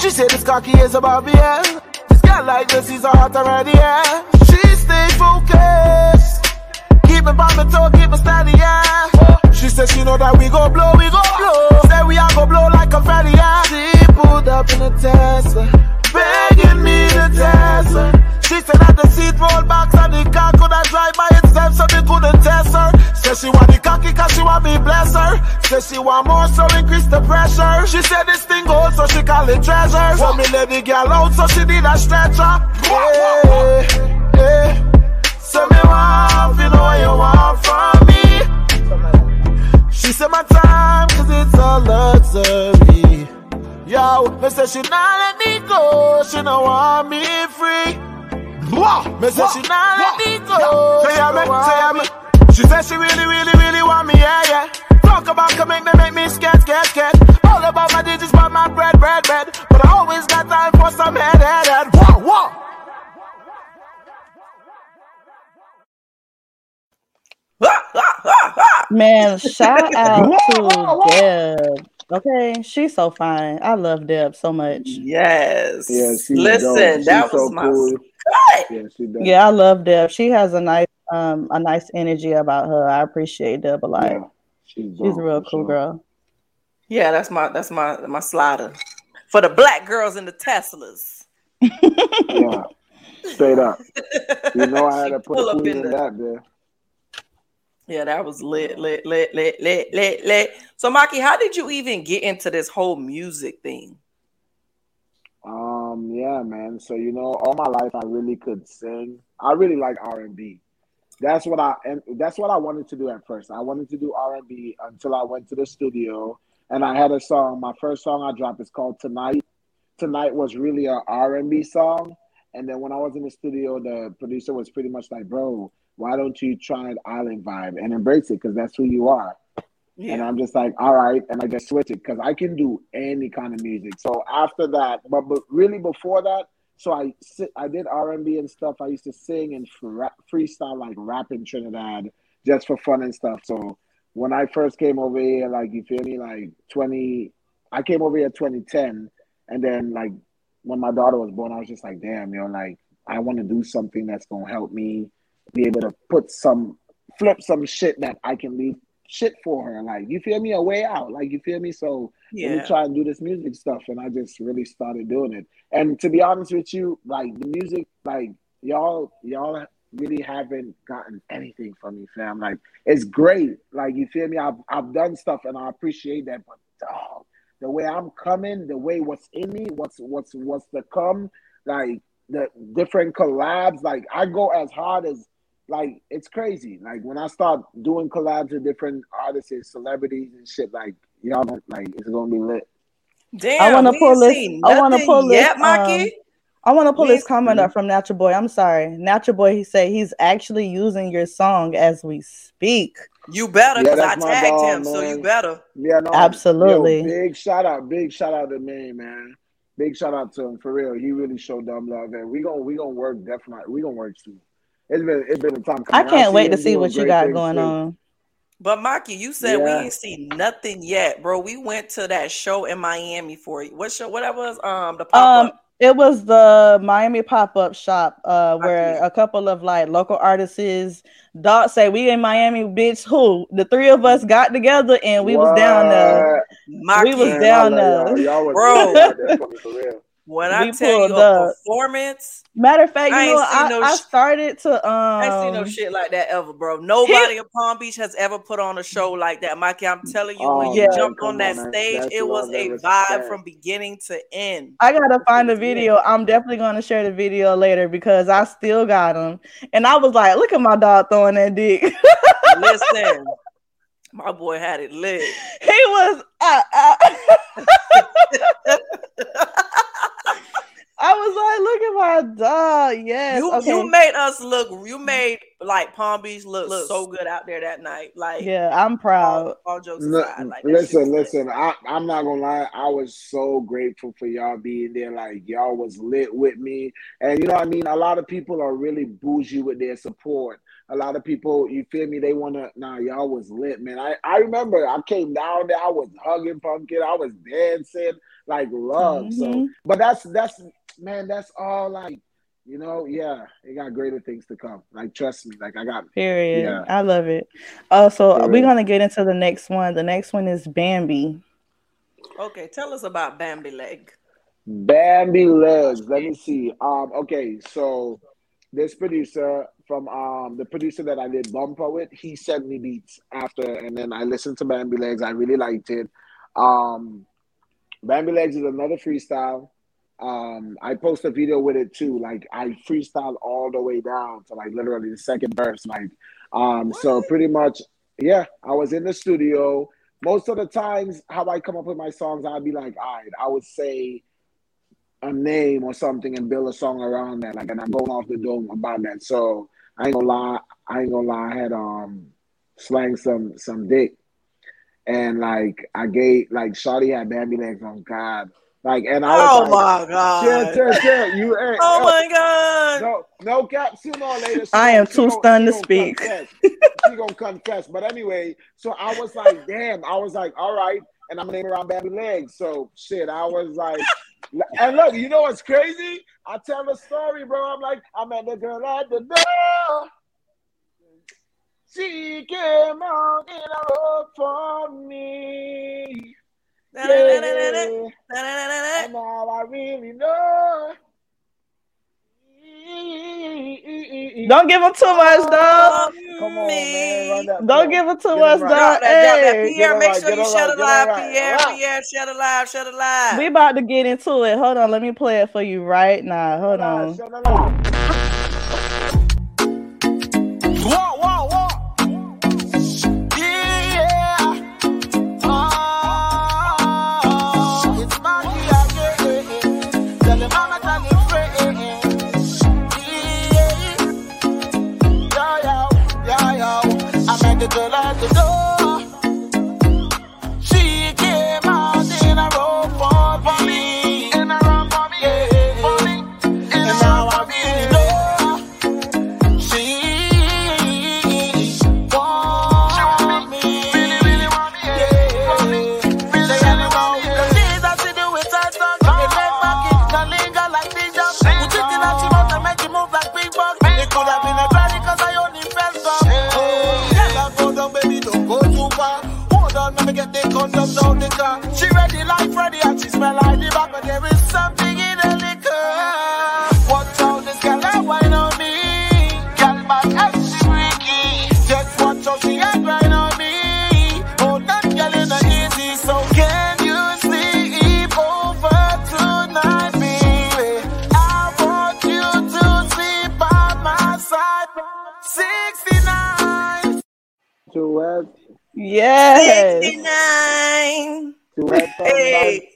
Speaker 6: She said this cocky is about me, yeah. This girl like this, is a hot already, yeah. She stay focused. Keep me on the toe, keep me steady, yeah. She said she know that we go blow, we go blow. Say we are go blow like a fatty, yeah. She pulled up in a Tesla, begging me to test her. She said that the seat roll back and the car could have drive by itself so they couldn't test her. Said she want the cocky cause she want me bless her. Said she want more so increase the pressure. She said this thing gold so she call it treasure. So me let the girl out so she did a stretcher. Yeah, yeah. So me want you know what you want from me. She said my time cause it's a luxury. Yo, me say she not let me go, she don't want me free. Me say she not let me go. Say yeah, me, say yeah, me. She said she really, really, really want me, yeah, yeah. Talk about can make me, make me scared, scared, scared. All about my digits, but my bread, bread, bread. But I always got time for some head, head, head. Whoa, whoa.
Speaker 2: Man, shout out to Deb. Okay, she's so fine. I love Deb so much.
Speaker 3: Yes.
Speaker 4: Yeah,
Speaker 3: Listen,
Speaker 4: dope.
Speaker 3: that was
Speaker 4: so
Speaker 3: my
Speaker 4: cool.
Speaker 3: cut.
Speaker 4: Yeah, she.
Speaker 2: Yeah, I love Deb. She has a nice um a nice energy about her. I appreciate Deb a lot.
Speaker 4: Yeah, she's,
Speaker 2: She's a real cool
Speaker 4: sure.
Speaker 2: girl.
Speaker 3: Yeah, that's my that's my my slider for the black girls in the Teslas.
Speaker 4: Yeah, straight up. [laughs] You know, I had to put
Speaker 3: pull
Speaker 4: a
Speaker 3: up in
Speaker 4: in
Speaker 3: the-
Speaker 4: that there.
Speaker 3: Yeah, that was lit, lit, lit, lit, lit, lit, lit. So, Maki, how did you even get into this whole music thing?
Speaker 4: Um, yeah, man. So you know, all my life I really could sing. I really like R and B. That's what I and that's what I wanted to do at first. I wanted to do R and B until I went to the studio and I had a song. My first song I dropped is called Tonight. Tonight was really a R and B song. And then when I was in the studio, the producer was pretty much like, "Bro, why don't you try an island vibe and embrace it? Because that's who you are." And I'm just like, all right, and I just switch it because I can do any kind of music. So after that, but, but really before that, so I I did R and B and stuff. I used to sing and freestyle like rap in Trinidad just for fun and stuff. So when I first came over here, like you feel me, like twenty, I came over here twenty ten, and then like when my daughter was born, I was just like, damn, you know, like I want to do something that's gonna help me be able to put some flip some shit that I can leave shit for her. Like you feel me, a way out. Like you feel me. So let me try and do this music stuff, and I just really started doing it. And to be honest with you, like the music, like y'all, y'all really haven't gotten anything from me, fam. Like it's great. Like you feel me. I've I've done stuff, and I appreciate that. But dog, the way I'm coming, the way what's in me, what's what's what's to come, like the different collabs. Like I go as hard as like it's crazy. Like when I start doing collabs with different artists and celebrities and shit, like y'all like it's gonna be lit.
Speaker 3: Damn,
Speaker 2: I wanna pull this- I wanna
Speaker 3: nothing
Speaker 2: pull this,
Speaker 3: yet, Maki.
Speaker 2: um, I want to pull this comment up from Natural Boy. I'm sorry, Natural Boy. He said he's actually using your song as we speak.
Speaker 3: you better,
Speaker 4: Yeah,
Speaker 3: because I tagged
Speaker 4: dog,
Speaker 3: him, so you better.
Speaker 4: Yeah, no,
Speaker 2: Absolutely.
Speaker 4: Yo, big shout out, big shout out to me, man. Big shout out to him for real. He really showed dumb love, and we gonna we gonna work definitely. We gonna work soon. It's been it's been a time.
Speaker 2: I can't wait to see what you got going
Speaker 4: too.
Speaker 2: on.
Speaker 3: But Maki, you said we ain't seen nothing yet, bro. We went to that show in Miami for you. What show? What that was? Um, the pop
Speaker 2: Um, it was the Miami pop up shop, uh, where a couple of like local artists. is. Dog say we in Miami, bitch. Who the three of us got together and we was down there.
Speaker 4: What?
Speaker 2: we was down
Speaker 4: I
Speaker 2: there.
Speaker 4: Y'all, y'all was
Speaker 3: Bro.
Speaker 4: Really out there for me, for real.
Speaker 3: when I tell you
Speaker 2: pulled
Speaker 3: a performance,
Speaker 2: Matter of fact, you
Speaker 3: I ain't
Speaker 2: know,
Speaker 3: seen
Speaker 2: I,
Speaker 3: no
Speaker 2: I
Speaker 3: sh-
Speaker 2: started to um.
Speaker 3: I ain't seen no shit like that ever, bro. Nobody in Palm Beach has ever put on a show like that, Mikey. I'm telling you, when
Speaker 4: Oh,
Speaker 3: you jumped on that
Speaker 4: on,
Speaker 3: stage,
Speaker 4: That's
Speaker 3: it was a vibe
Speaker 4: respect.
Speaker 3: from beginning to end.
Speaker 2: I gotta find the video. I'm definitely gonna share the video later because I still got them. And I was like, look at my dog throwing that dick.
Speaker 3: Listen, my boy had it lit. [laughs]
Speaker 2: he was. Uh, uh, [laughs] [laughs] I was like, look at my dog. Yes.
Speaker 3: You
Speaker 2: okay.
Speaker 3: you made us look. You made like Palm Beach look, so good out there that night. Like
Speaker 2: yeah, I'm proud.
Speaker 3: all, all jokes
Speaker 4: No,
Speaker 3: aside, like that shit was
Speaker 4: listen, listen. I, I'm not gonna lie. I was so grateful for y'all being there. Like y'all was lit with me, and you know what I mean. A lot of people are really bougie with their support. A lot of people, you feel me? They wanna. Nah, y'all was lit, man. I I remember I came down there. I was hugging pumpkin. I was dancing like love. So,
Speaker 2: Mhm.
Speaker 4: but that's that's man. That's all like. You know, yeah, it got greater things to come. Like, trust me. Like, I got
Speaker 2: Period.
Speaker 4: Yeah.
Speaker 2: I love it. Oh, so
Speaker 4: For
Speaker 2: we're gonna get into the next one. The next one is Bambi.
Speaker 3: Okay, tell us about Bambi Leg.
Speaker 4: Bambi legs. Let me see. Um, okay, so this producer from um the producer that I did bumper with, he sent me beats after, and then I listened to Bambi legs. I really liked it. Um, Bambi legs is another freestyle. Um, I post a video with it too. Like I freestyle all the way down to like literally the second verse. Like, um, so pretty much, yeah. I was in the studio. Most of the times, how I come up with my songs, I'd be like, all right, I would say a name or something and build a song around that. Like, and I'm going off the dome about that. So I ain't gonna lie, I ain't gonna lie. I had um slang some some dick, and like I gave like Shawty had Bambi legs on God, like, and I was
Speaker 3: Oh
Speaker 4: like,
Speaker 3: my god!
Speaker 4: chill, chill, chill. You ain't. [laughs]
Speaker 3: Oh
Speaker 4: yo,
Speaker 3: my god!
Speaker 4: no, no cap. Sooner or later, she
Speaker 2: I am
Speaker 4: she
Speaker 2: too
Speaker 4: gon-
Speaker 2: stunned to speak.
Speaker 4: confess. she gonna confess. But anyway, so I was like, damn. I was like, all right, and I'm naming around Bambi legs. So shit, I was like, and look, you know what's crazy? I tell the story, bro. I'm like, I met the girl at the door. She came out in a robe for me. Yeah. And oh, now I really know.
Speaker 2: Don't give him too much, dog.
Speaker 4: Come on, man. That
Speaker 2: Don't give him too
Speaker 4: Get
Speaker 2: much,
Speaker 4: right.
Speaker 2: dog.
Speaker 3: Drop that.
Speaker 2: Hey,
Speaker 3: Pierre,
Speaker 4: Get
Speaker 3: make
Speaker 4: right,
Speaker 3: sure
Speaker 4: get
Speaker 3: you
Speaker 4: it
Speaker 3: shut it
Speaker 4: get it
Speaker 3: live.
Speaker 4: right.
Speaker 3: Pierre,
Speaker 4: Alright.
Speaker 3: Pierre, shut it live, shut it live.
Speaker 2: we about to get into it. Hold on, let me play it for you right now. Hold on.
Speaker 6: Smell like the back, but there is something in the liquor. Watch out, this girl that wine on me. Girl back and she freaky. Just watch how she a grind on me. Oh, that girl is not easy, so can you sleep over tonight, baby? I want you to sleep by my side. 69.
Speaker 4: Two words.
Speaker 2: Yes.
Speaker 3: 69.
Speaker 4: Two.
Speaker 3: Hey.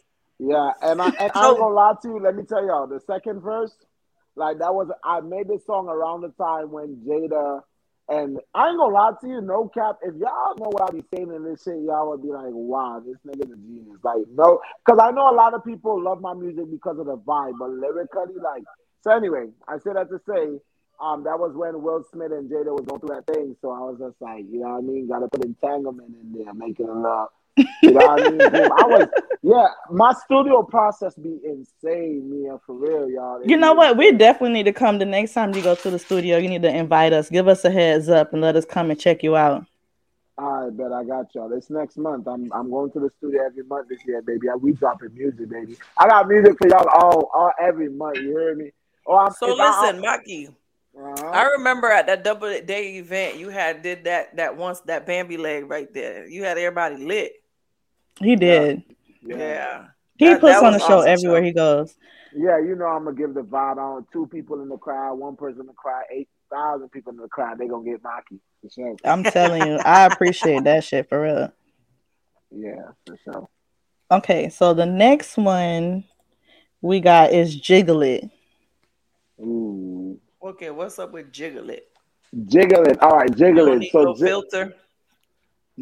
Speaker 4: Yeah, and I and I ain't gonna lie to you. Let me tell y'all, the second verse, like that was I made this song around the time when Jada and I ain't gonna lie to you, no cap. If y'all know what I be saying in this shit, y'all would be like, "Wow, this nigga's a genius." Like, no, because I know a lot of people love my music because of the vibe, but lyrically, like, so anyway, I said that to say, um, that was when Will Smith and Jada was going through that thing. So I was just like, you know what I mean? Got to put entanglement in there, making it love. You know what I mean? I was, yeah. My studio process be insane, Mia, for real, y'all.
Speaker 2: You know what? We definitely need to come the next time you go to the studio. You need to invite us. Give us a heads up and let us come and check you out.
Speaker 4: All right, bet I got y'all. This next month, I'm I'm going to the studio every month this year, baby. We dropping music, baby. I got music for y'all all, all every month. You hear me? Oh, I'm
Speaker 3: So
Speaker 4: if I-
Speaker 3: listen, Maki.
Speaker 4: uh-huh.
Speaker 3: I remember at that double day event, you had did that that once that Bambi leg right there. You had everybody lit.
Speaker 2: He did.
Speaker 3: Yeah.
Speaker 2: He
Speaker 3: That-
Speaker 2: puts
Speaker 3: that
Speaker 2: on a
Speaker 3: was
Speaker 2: show
Speaker 3: awesome
Speaker 2: everywhere
Speaker 3: show.
Speaker 2: he goes.
Speaker 4: Yeah, you know I'm gonna give the vibe on two people in the crowd, one person in the crowd, eight thousand people in the crowd. They gonna get Maki for sure.
Speaker 2: I'm telling you, I appreciate that shit for real. [laughs]
Speaker 4: Yeah, for sure.
Speaker 2: Okay, so the next one we got is Jiggle It.
Speaker 4: Ooh,
Speaker 3: Okay, what's up with Jiggle It?
Speaker 4: jiggle it. All right,
Speaker 3: You
Speaker 4: jiggle it. So
Speaker 3: no
Speaker 4: ji-
Speaker 3: filter.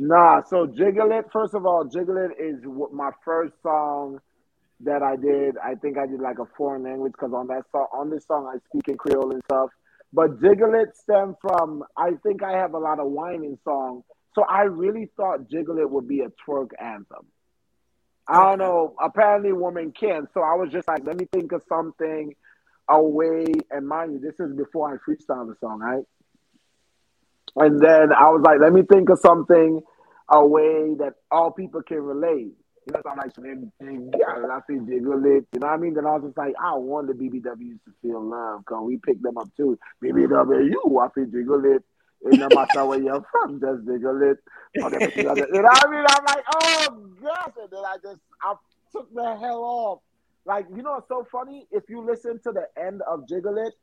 Speaker 4: Nah, so Jiggle It, first of all, Jiggle It is my first song that I did. I think I did like a foreign language because on that song, on this song, I speak in Creole and stuff. But Jiggle It stemmed from, I think I have a lot of whining songs. So I really thought Jiggle It would be a twerk anthem. I don't know. Apparently, women can. So I was just like, let me think of something, a way. And mind you, this is before I freestyle the song, right? And then I was like, let me think of something, a way that all people can relate. You know, so I'm like, "Slim, big girl, I feel jiggle it. You know what I mean? Then I was just like, I want the BBWs to feel love because we picked them up too. BBW, I feel jiggle it. It no matter where you're from, just jiggle it. You know what I mean? I'm like, oh gosh. And then I just, I took the hell off. Like, you know what's so funny? If you listen to the end of Jiggle It,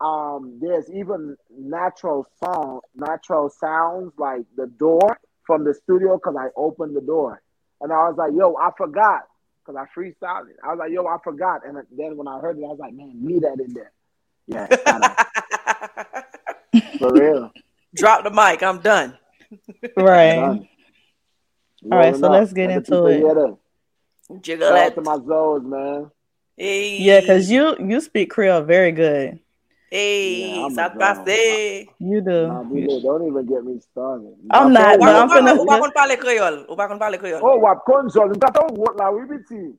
Speaker 4: um, there's even natural song, natural sounds like the door from the studio because I opened the door, and I was like, "Yo, I forgot," because I freestyled it. I was like, "Yo, I forgot," and then when I heard it, I was like, "Man, leave that in there." Yeah, [laughs] for real.
Speaker 3: Drop the mic. I'm done.
Speaker 2: Right.
Speaker 4: Done.
Speaker 2: All right, so
Speaker 4: up.
Speaker 2: let's get
Speaker 4: Let
Speaker 2: into it.
Speaker 4: hear that.
Speaker 3: Jiggle
Speaker 4: Shout out to my Zoes, man.
Speaker 3: Hey.
Speaker 2: Yeah, because you you speak Creole very good.
Speaker 3: Hey,
Speaker 4: Yeah, I'm
Speaker 3: South
Speaker 4: drama.
Speaker 3: Passe.
Speaker 2: You do.
Speaker 4: Nah, be. Don't even get me started.
Speaker 2: I'm not,
Speaker 3: Ou
Speaker 2: I'm
Speaker 3: pa
Speaker 4: work.
Speaker 2: finna-
Speaker 3: kon- ou pa kon pale kreol? Ou pa kon pale kreol?
Speaker 4: Oh, wap konjol. Mta ton wot la, oui, biti.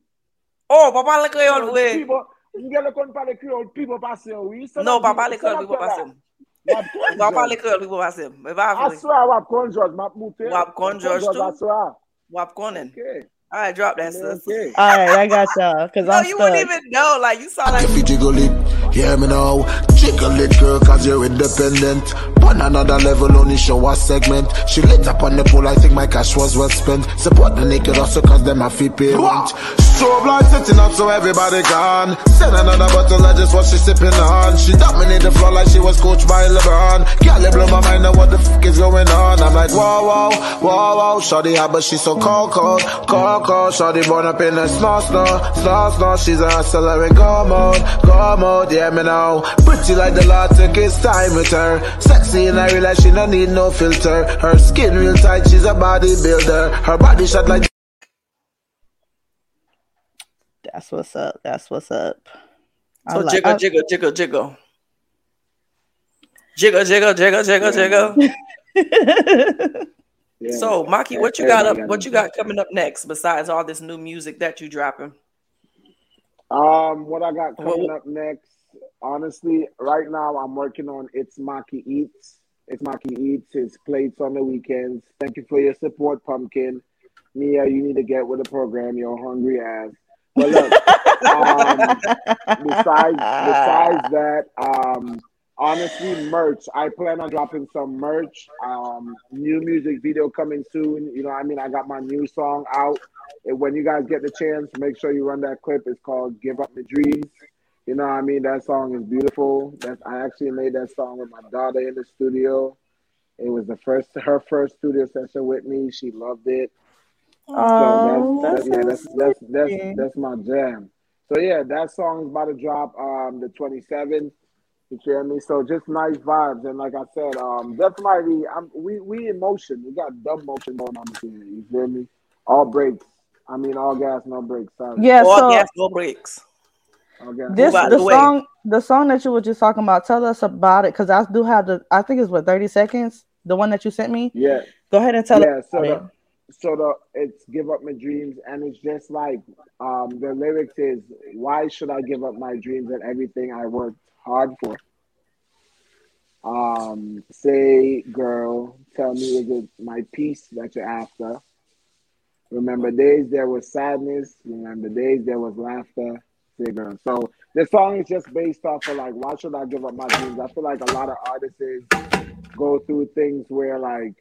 Speaker 3: Oh, pa pale kreol vwe.
Speaker 4: People, mge kon pale kriol, people pase, oui. Oh, se
Speaker 3: No,
Speaker 4: nan
Speaker 3: pa
Speaker 4: di-
Speaker 3: pale
Speaker 4: se
Speaker 3: kreol,
Speaker 4: nan
Speaker 3: pipo
Speaker 4: pe la.
Speaker 3: pasem.
Speaker 4: Wap
Speaker 3: pale kreol, pipo pasem. E pa
Speaker 4: I swear, wap konjol, map mute.
Speaker 3: Wap konjol,
Speaker 4: Konjol. I swear.
Speaker 3: Wap konen.
Speaker 4: Okay.
Speaker 3: All right, drop that, sis.
Speaker 4: Okay.
Speaker 2: All right, I got y'all because
Speaker 3: No,
Speaker 2: I'm
Speaker 3: you wouldn't even know. Like, you sound like
Speaker 6: If you jiggle it, hear me now. Jiggle it, girl, cause you're independent. On another level, only show a segment. She lit up on the pool, I think my cash was well spent. Support the naked also cause them a fee pay rent. Strobe light setting up so everybody gone. Send another bottle, I just what she sipping on. She dominate the floor like she was coached by LeBron. Girl, it blow my mind now what the fuck is going on. I'm like, wow, wow, wow, wow. Shawty hot, but she's so cold, cold, cold, cold. Shawty born up in a snow, snow, snow, snow. She's a hustler in go mode, go mode, yeah, me know. Pretty like the Lord took his time with her. Sexy and I realize she don't need no filter. Her skin real tight, she's a bodybuilder. Her body shot like
Speaker 2: That's what's up. That's what's up.
Speaker 3: So
Speaker 2: like-
Speaker 3: jiggle, jiggle, jiggle, jiggle. Jiggle, jiggle, jiggle, jiggle, jiggle. [laughs]
Speaker 4: Yeah.
Speaker 3: So, Maki, what you got up? What you got coming up next besides all this new music that you dropping?
Speaker 4: Um, what I got coming
Speaker 3: Well-
Speaker 4: up next? Honestly, right now I'm working on It's Maki Eats. It's Maki Eats. His plates on the weekends. Thank you for your support, Pumpkin. Mia, you need to get with the program. You're hungry ass. But look, um, besides besides that, um, honestly, merch. I plan on dropping some merch. Um, new music video coming soon. You know, I mean, I got my new song out. And when you guys get the chance, make sure you run that clip. It's called "Give Up My Dreams." You know, I mean, that song is beautiful. That's I actually made that song with my daughter in the studio. It was the first her first studio session with me. She loved it.
Speaker 2: Oh,
Speaker 4: So that's,
Speaker 2: that's
Speaker 4: that, yeah, that's that's that's that's my jam. So yeah, that song is about to drop um the 27th. You feel me? So just nice vibes, and like I said, um definitely I'm we we in motion. We got dumb motion going on here. You feel me? All brakes. I mean all gas, no brakes. Sorry.
Speaker 2: Yeah,
Speaker 3: All
Speaker 2: so
Speaker 3: gas, no brakes.
Speaker 4: All
Speaker 2: this the
Speaker 3: the
Speaker 2: song the song that you were just talking about. Tell us about it because I do have the I think it's what thirty seconds. The one that you sent me.
Speaker 4: Yeah.
Speaker 2: Go ahead and tell
Speaker 4: yeah,
Speaker 2: us.
Speaker 4: so
Speaker 2: about
Speaker 4: the,
Speaker 2: it.
Speaker 4: so the it's give up my dreams, and it's just like um the lyrics is why should I give up my dreams and everything I worked hard for? Um, say, girl, tell me is it my peace that you're after? Remember days there was sadness. Remember days there was laughter. Say, girl. So the song is just based off of like, why should I give up my dreams? I feel like a lot of artists go through things where like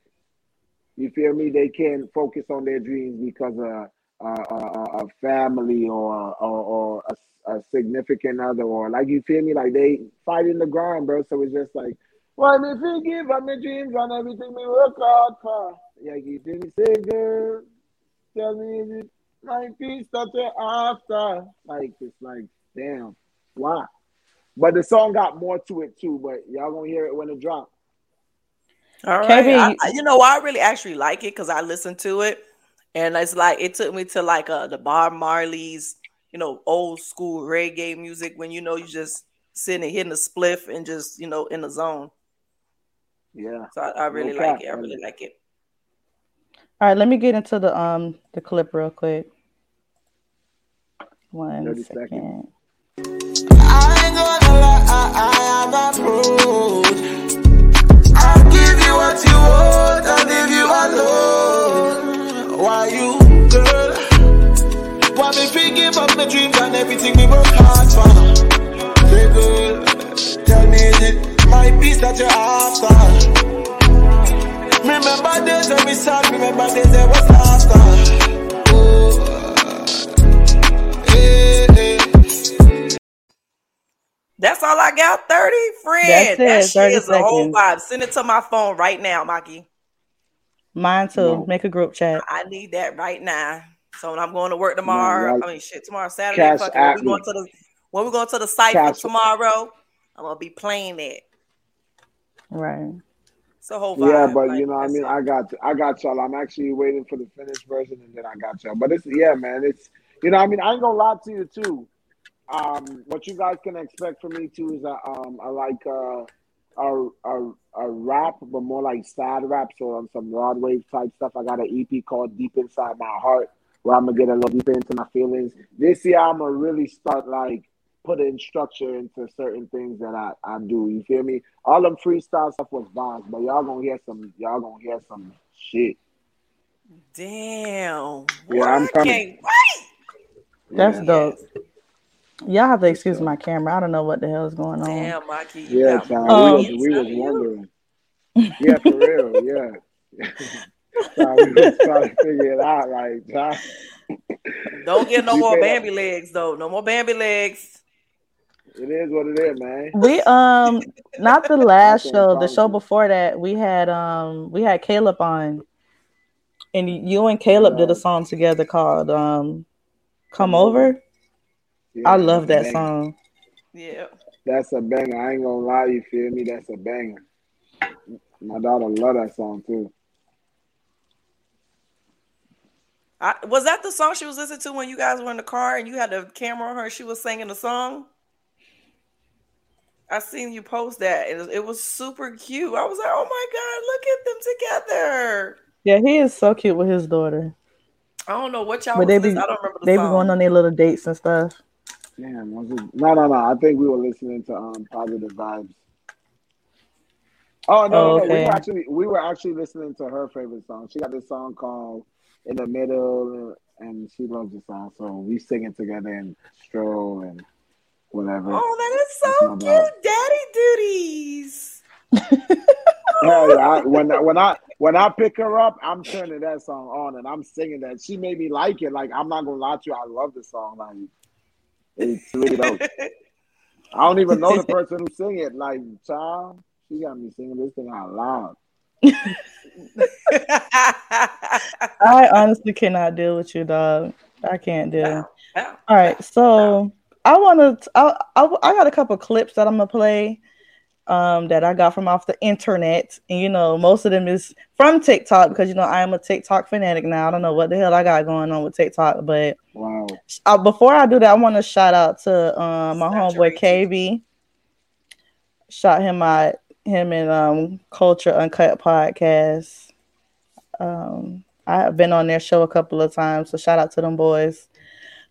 Speaker 4: you feel me? They can't focus on their dreams because of uh, a, a, a family or or, or a, a significant other or like you feel me? Like they fight in the grind, bro. So it's just like, well, if you give up my dreams on everything we work hard for, yeah, you didn't say, girl, tell me is it my peace that you're after? Like it's like, damn, why? But the song got more to it too. But y'all gonna hear it when it drops.
Speaker 3: All right.
Speaker 2: KB,
Speaker 3: I, I- you know, I really actually like it because I listened to it, and it's like it took me to like uh the Bob Marley's, you know, old school reggae music when you know you just sitting and hitting a spliff and just you know in the zone.
Speaker 4: Yeah.
Speaker 3: So I, I really
Speaker 4: cap,
Speaker 3: like it. I
Speaker 4: man.
Speaker 3: really like it.
Speaker 2: All right, let me get into the um the clip real quick. One
Speaker 4: 30
Speaker 2: second.
Speaker 4: seconds.
Speaker 6: I ain't gonna lie, I, I am approved. I'll me give up my dreams and everything we work hard for? Say, girl, tell me is it my peace that you're after? Remember days when we sad, remember days there was laughter. Oh, eh, eh.
Speaker 3: That's all I got. Thirty friends.
Speaker 2: That's it,
Speaker 3: That shit
Speaker 2: 30
Speaker 3: is a whole vibe. Send it to my phone right now, Maki.
Speaker 2: Mine too. Make a group chat.
Speaker 3: I need that right now. So when I'm going to work tomorrow,
Speaker 4: y'all-
Speaker 3: I mean shit, tomorrow Saturday.
Speaker 4: Cash
Speaker 3: Fucking, when we going to the when we going to the site for tomorrow, I'm gonna be playing it.
Speaker 2: Right.
Speaker 3: So a whole vibe.
Speaker 4: Yeah, but
Speaker 3: like,
Speaker 4: you know, I mean,
Speaker 3: it.
Speaker 4: I got, I got y'all. I'm actually waiting for the finished version, and then I got y'all. But it's, yeah, man, it's, you know, I mean, I ain't gonna lie to you too. Um, what you guys can expect from me too is, uh, um, I like uh, a, a, a rap, but more like sad rap, so on some Rod Wave type stuff. I got an EP called Deep Inside My Heart, where I'm gonna get a little deeper into my feelings. This year, I'm gonna really start like putting structure into certain things that I, I do. You feel me? All them freestyle stuff was vibes, but y'all gonna hear some y'all gonna hear some shit.
Speaker 3: Damn.
Speaker 4: Yeah, I'm
Speaker 3: I
Speaker 4: coming.
Speaker 2: That's
Speaker 4: Yeah.
Speaker 2: dope. Y'all have to excuse my camera. I don't know what the hell is going on.
Speaker 3: Damn, Mikey.
Speaker 4: Yeah, child.
Speaker 2: Um,
Speaker 4: we was we was
Speaker 3: inside of you.
Speaker 4: wondering. Yeah, for real, yeah. [laughs] Child, we was trying to figure it out, like child.
Speaker 3: Don't get no
Speaker 4: We
Speaker 3: more
Speaker 4: say that-
Speaker 3: Bambi legs though. No more Bambi legs.
Speaker 4: It is what it is, man.
Speaker 2: We um not the last show, the show before that, we had um we had Caleb on. And you and Caleb did a song together called um Come
Speaker 4: Come
Speaker 2: Over.
Speaker 4: Yeah,
Speaker 2: I love that
Speaker 4: banger.
Speaker 2: song.
Speaker 3: Yeah.
Speaker 4: That's a banger. I ain't gonna lie, you feel me? That's a banger. My daughter love that song too.
Speaker 3: I, was that the song she was listening to when you guys were in the car and you had the camera on her? and She was singing the song. I seen you post that and it was, super cute. I was like, oh my god, look at them together.
Speaker 2: Yeah, he is so cute with his daughter.
Speaker 3: I don't know what y'all
Speaker 2: But
Speaker 3: was
Speaker 2: they be
Speaker 3: listening- I don't remember the
Speaker 2: they be going on their little dates and stuff.
Speaker 4: Damn, was it? No, no, no. I think we were listening to um positive vibes. Oh no,
Speaker 2: Oh,
Speaker 4: no, no. We were actually we were actually listening to her favorite song. She got this song called "In the Middle," and she loves the song. So we sing it together and stroll and whatever.
Speaker 3: Oh, that is so
Speaker 4: That's my
Speaker 3: cute. Daddy duties. [laughs]
Speaker 4: Hell yeah! I, when I, when I when I pick her up, I'm turning that song on and I'm singing that. She made me like it. Like I'm not gonna lie to you, I love the song. Like it's really [laughs] dope. I don't even know the person who sing it. Like, child, she got me singing this thing out loud.
Speaker 2: I honestly cannot deal with you, dog. I can't deal.
Speaker 3: Wow, wow,
Speaker 2: All right, so I want to. I, I I got a couple clips that I'm gonna play, um, that I got from off the internet, and you know, most of them is from TikTok because you know I am a TikTok fanatic now. I don't know what the hell I got going on with TikTok, but
Speaker 4: Wow.
Speaker 2: uh, before I do that, I want to shout out to um, my homeboy KB. Shout him out, him and um, Culture Uncut podcast. Um, I have been on their show a couple of times, so shout out to them boys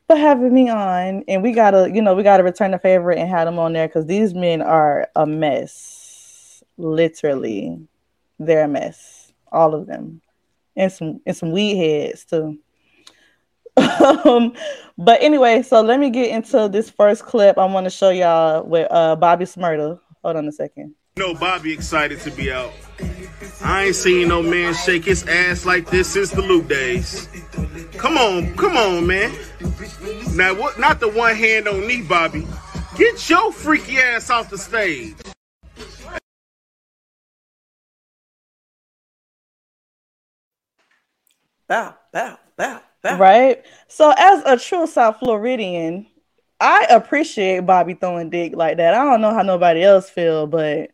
Speaker 2: for having me on. And we gotta, you know, we gotta return the favor and have them on there because these men are a mess. Literally, they're a mess. All of them, and some and some weed heads too. [laughs] um, but anyway, so let me get into this first clip. I want to show y'all with uh Bobby Shmurda. Hold on a second.
Speaker 7: Know Bobby excited to be out. I ain't seen no man shake his ass like this since the Luke days. Come on, come on, man. Now what not the one hand on knee, Bobby. Get your freaky ass off the stage.
Speaker 3: bow, bow, bow, bow.
Speaker 2: Right. So as a true South Floridian, I appreciate Bobby throwing dick like that. I don't know how nobody else feel, but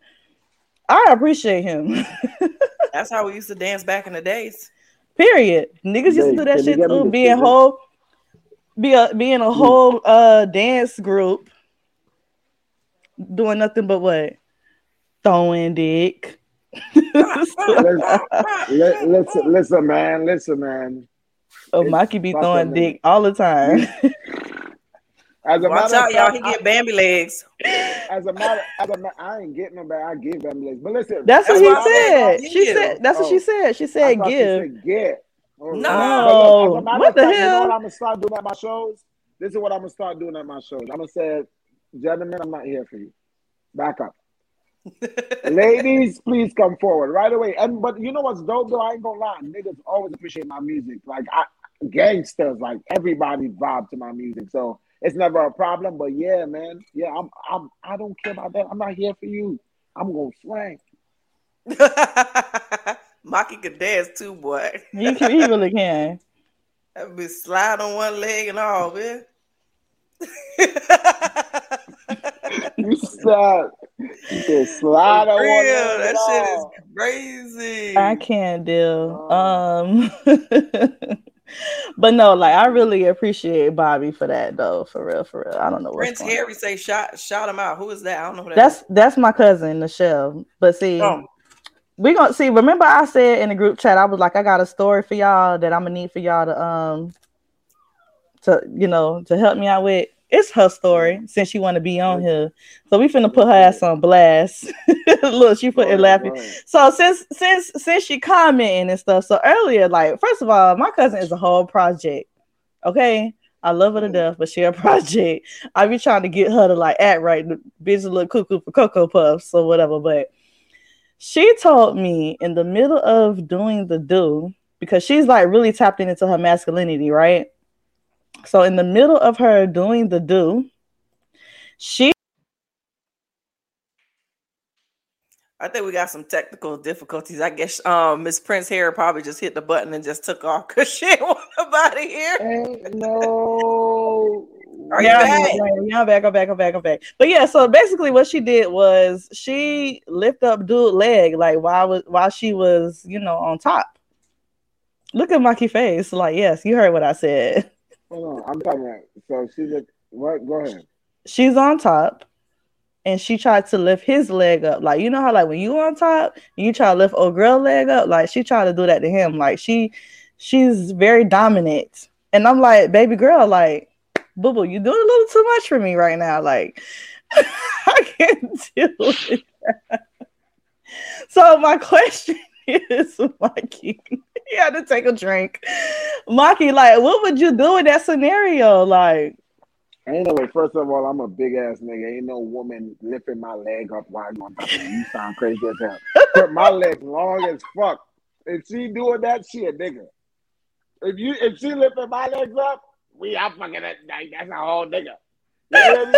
Speaker 2: I appreciate him. [laughs]
Speaker 3: That's how we used to dance back in the days.
Speaker 2: Period. Niggas used to do that shit too.
Speaker 4: the
Speaker 2: Be in whole be a be in a whole uh dance group doing nothing but what? Throwing dick. [laughs]
Speaker 4: Listen, listen, listen, man. Listen, man.
Speaker 2: oh,
Speaker 4: It's
Speaker 2: Mikey be throwing dick all the time.
Speaker 4: As a
Speaker 3: Watch
Speaker 4: matter
Speaker 3: out,
Speaker 4: of
Speaker 3: y'all.
Speaker 4: fact,
Speaker 3: He get Bambi legs.
Speaker 4: as a matter, as a ma- I ain't getting them back. I give them legs. But listen,
Speaker 2: That's what
Speaker 3: That's
Speaker 2: he
Speaker 3: what I
Speaker 2: said.
Speaker 3: said.
Speaker 2: She
Speaker 3: Give.
Speaker 2: said that's what she
Speaker 4: Oh.
Speaker 2: said. She said
Speaker 4: thought you
Speaker 2: give.
Speaker 4: said get. Oh,
Speaker 3: No.
Speaker 4: Look, as a matter
Speaker 2: What
Speaker 4: of
Speaker 2: the
Speaker 4: fact, You know
Speaker 2: hell?
Speaker 4: what I'm gonna start doing at my shows? This is what I'm gonna start doing at my shows. I'm gonna say, gentlemen, I'm not here for you. Back up. [laughs] Ladies, please come forward right away. And but you know what's dope though? I ain't gonna lie, niggas always appreciate my music. Like I gangsters, like everybody vibe to my music. So it's never a problem. But yeah, man, yeah, I'm I'm I don't care about that. I'm not here for you. I'm gonna swing. [laughs]
Speaker 3: Maki could dance too, boy.
Speaker 2: He, can- he really can. [laughs]
Speaker 3: That be slide on one leg and all, man. [laughs]
Speaker 4: You said you said slide on one
Speaker 3: Real,
Speaker 4: leg
Speaker 3: that shit
Speaker 4: all.
Speaker 3: is crazy.
Speaker 2: I can't deal.
Speaker 4: Oh.
Speaker 2: Um [laughs] but no, like I really appreciate Bobby for that though, for real, for real. I don't know
Speaker 3: Prince
Speaker 2: on.
Speaker 3: Harry say shot shout him out. Who is that? I don't know who that
Speaker 2: That's that's my cousin, Michelle. But see,
Speaker 3: is. Oh,
Speaker 2: we gonna see. Remember, I said in the group chat, I was like, I got a story for y'all that I'm gonna need for y'all to um to you know to help me out with. It's her story since she want to be on here, so we finna put her ass on blast. [laughs] Look, she put it laughing.
Speaker 4: right.
Speaker 2: So since since since she commenting and stuff, so earlier, like first of all, my cousin is a whole project. Okay, I love her to mm. death, but she a [laughs] project. I be trying to get her to like act right. The bitch a little cuckoo for cocoa puffs or whatever. But she told me in the middle of doing the do because she's like really tapped into her masculinity, right? So in the middle of her doing the do, she
Speaker 3: I think we got some technical difficulties. I guess um Miss Prince Harry probably just hit the button and just took off because [laughs] she didn't want nobody here.
Speaker 4: Ain't [laughs] no.
Speaker 3: Are you
Speaker 2: yeah,
Speaker 3: back?
Speaker 2: I'm back, yeah, I'm back, I'm back, I'm back, I'm back. But yeah, so basically what she did was she lift up dude leg like while was while she was, you know, on top. Look at Mikey face. Like, yes, you heard what I said. [laughs]
Speaker 4: Hold on, I'm talking about. So she's a what? Go ahead.
Speaker 2: She's on top and she tried to lift his leg up. Like, you know how like when you on top, you try to lift old girl leg up, like she tried to do that to him. Like she she's very dominant. And I'm like, baby girl, like boo boo, you're doing a little too much for me right now. Like, [laughs] I can't with [laughs] that. So my question is, Mikey, [laughs] you had to take a drink. Mikey, like, what would you do in that scenario? Like,
Speaker 4: no. First of all, I'm a big ass nigga. Ain't no woman lifting my leg up while I'm on top of you. Sound crazy as hell. But my legs long as fuck. If she doing that, she a nigga. If you if she lifting my legs up, we out fucking that like, that's a whole nigga. You hear [laughs]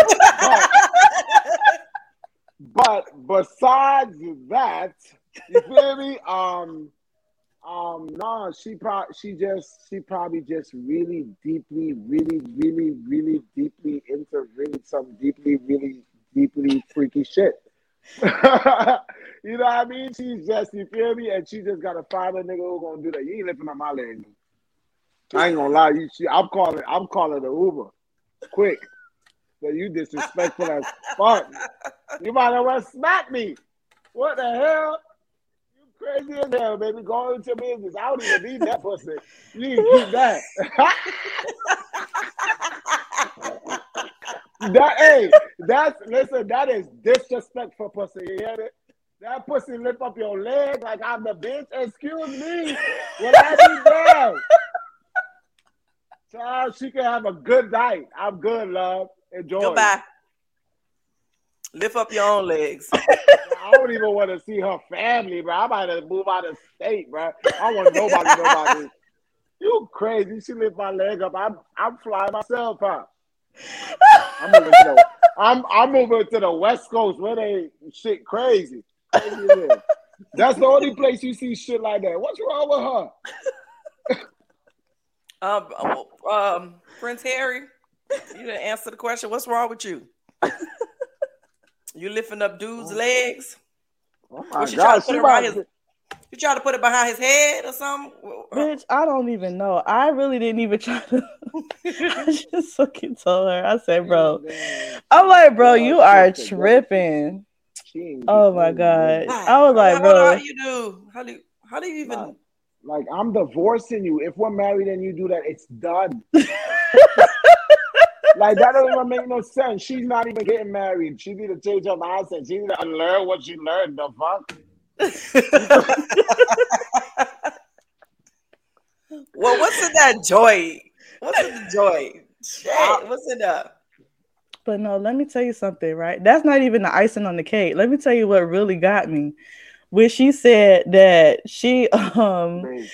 Speaker 4: but, but besides that, you feel me? Um, um, no, she probably she just she probably just really deeply, really, really, really deeply into really some deeply, really deeply freaky shit. [laughs] you know what I mean? She's just you feel me, and she just gotta find a nigga who gonna do that. You ain't lifting on my leg. I ain't gonna lie, you. She, I'm calling. I'm calling the Uber, quick. So you disrespectful as fuck. You might as well smack me. What the hell? Crazy as hell, baby. Go into business. I don't even need that pussy. You need [laughs] that. that hey, that's listen, that is disrespectful pussy. You hear it? That pussy lift up your leg like I'm the bitch. Excuse me. Will I be down? Child, she can have a good night. I'm good, love. Enjoy.
Speaker 3: Goodbye. Lift up your own legs. [laughs]
Speaker 4: I don't even want to see her family, bro. I might have to move out of state, bro. I want nobody to know about this. You crazy? She lift my leg up. I'm I'm flying myself out. I'm moving to the, I'm I'm moving to the West Coast where they shit crazy. crazy. That's the only place you see shit like that. What's wrong with her?
Speaker 3: Um, uh, um, Prince Harry, you didn't answer the question. What's wrong with you? You lifting up dude's oh. legs?
Speaker 4: Oh my
Speaker 3: Was she trying
Speaker 4: God,
Speaker 3: to put
Speaker 4: she
Speaker 3: it his? You trying to put it behind his head or something?
Speaker 2: bitch, I don't even know. I really didn't even try to. [laughs] I just fucking told her. I said, bro.
Speaker 4: Oh, Damn,
Speaker 2: I'm like, bro, you are
Speaker 4: sister,
Speaker 2: tripping.
Speaker 4: she
Speaker 2: Oh my
Speaker 4: no
Speaker 2: god.
Speaker 4: money.
Speaker 2: I was like,
Speaker 3: How- how
Speaker 2: bro.
Speaker 3: do you do? How do you, how do you even?
Speaker 4: Nah. Like I'm divorcing you. If we're married and you do that, it's done. [laughs] [laughs] like that doesn't even make no sense. She's not even getting married. She need to change her mindset. She need to unlearn what she learned. The fuck? [laughs]
Speaker 3: Well, what's in that joy? What's in the joy? Shit, what's in that?
Speaker 2: But no, let me tell you something, right? That's not even the icing on the cake. Let me tell you what really got me. When she said that she [laughs] um
Speaker 4: Man,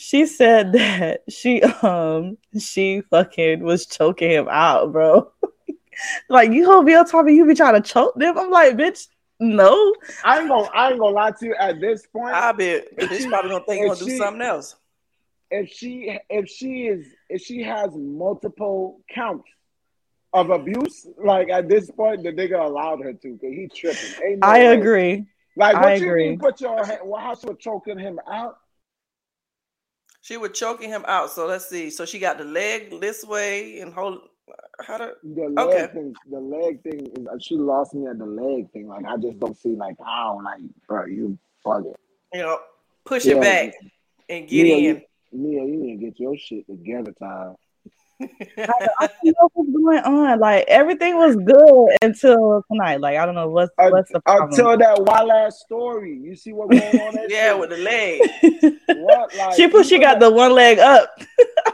Speaker 2: she said that she um she fucking was choking him out, bro. [laughs] like you gonna be on top of you be trying to choke them. I'm like, bitch, no.
Speaker 4: I ain't gonna. I ain't gonna lie to you. At this point,
Speaker 3: I bet bitch probably gonna think
Speaker 4: If
Speaker 3: gonna do something else.
Speaker 4: if she if she is if she has multiple counts of abuse, like at this point, the nigga allowed her to. Cause he tripping. No
Speaker 2: I
Speaker 4: way.
Speaker 2: agree.
Speaker 4: Like what
Speaker 2: I
Speaker 4: you
Speaker 2: agree.
Speaker 4: mean? Put your hand. Well, how she was choking him out?
Speaker 3: She was choking him out. So let's see. So she got the leg this way and hold. How to?
Speaker 4: The leg
Speaker 3: Okay.
Speaker 4: thing, the leg thing is uh, she lost me at the leg thing. Like I just don't see like how like bro, you bugging.
Speaker 3: You know, push
Speaker 4: Yeah.
Speaker 3: it back and get
Speaker 4: Yeah,
Speaker 3: in.
Speaker 4: you- Mia, you need to get your shit together, time.
Speaker 2: I [laughs] don't know what's going on. Like everything was good until tonight. Like I don't know what's
Speaker 4: Uh,
Speaker 2: what's the problem.
Speaker 4: Until that wild ass story, you see what going on? [laughs]
Speaker 3: Yeah,
Speaker 4: shit?
Speaker 3: with the leg. [laughs]
Speaker 4: what like
Speaker 2: she put she
Speaker 4: even
Speaker 2: got the one leg up.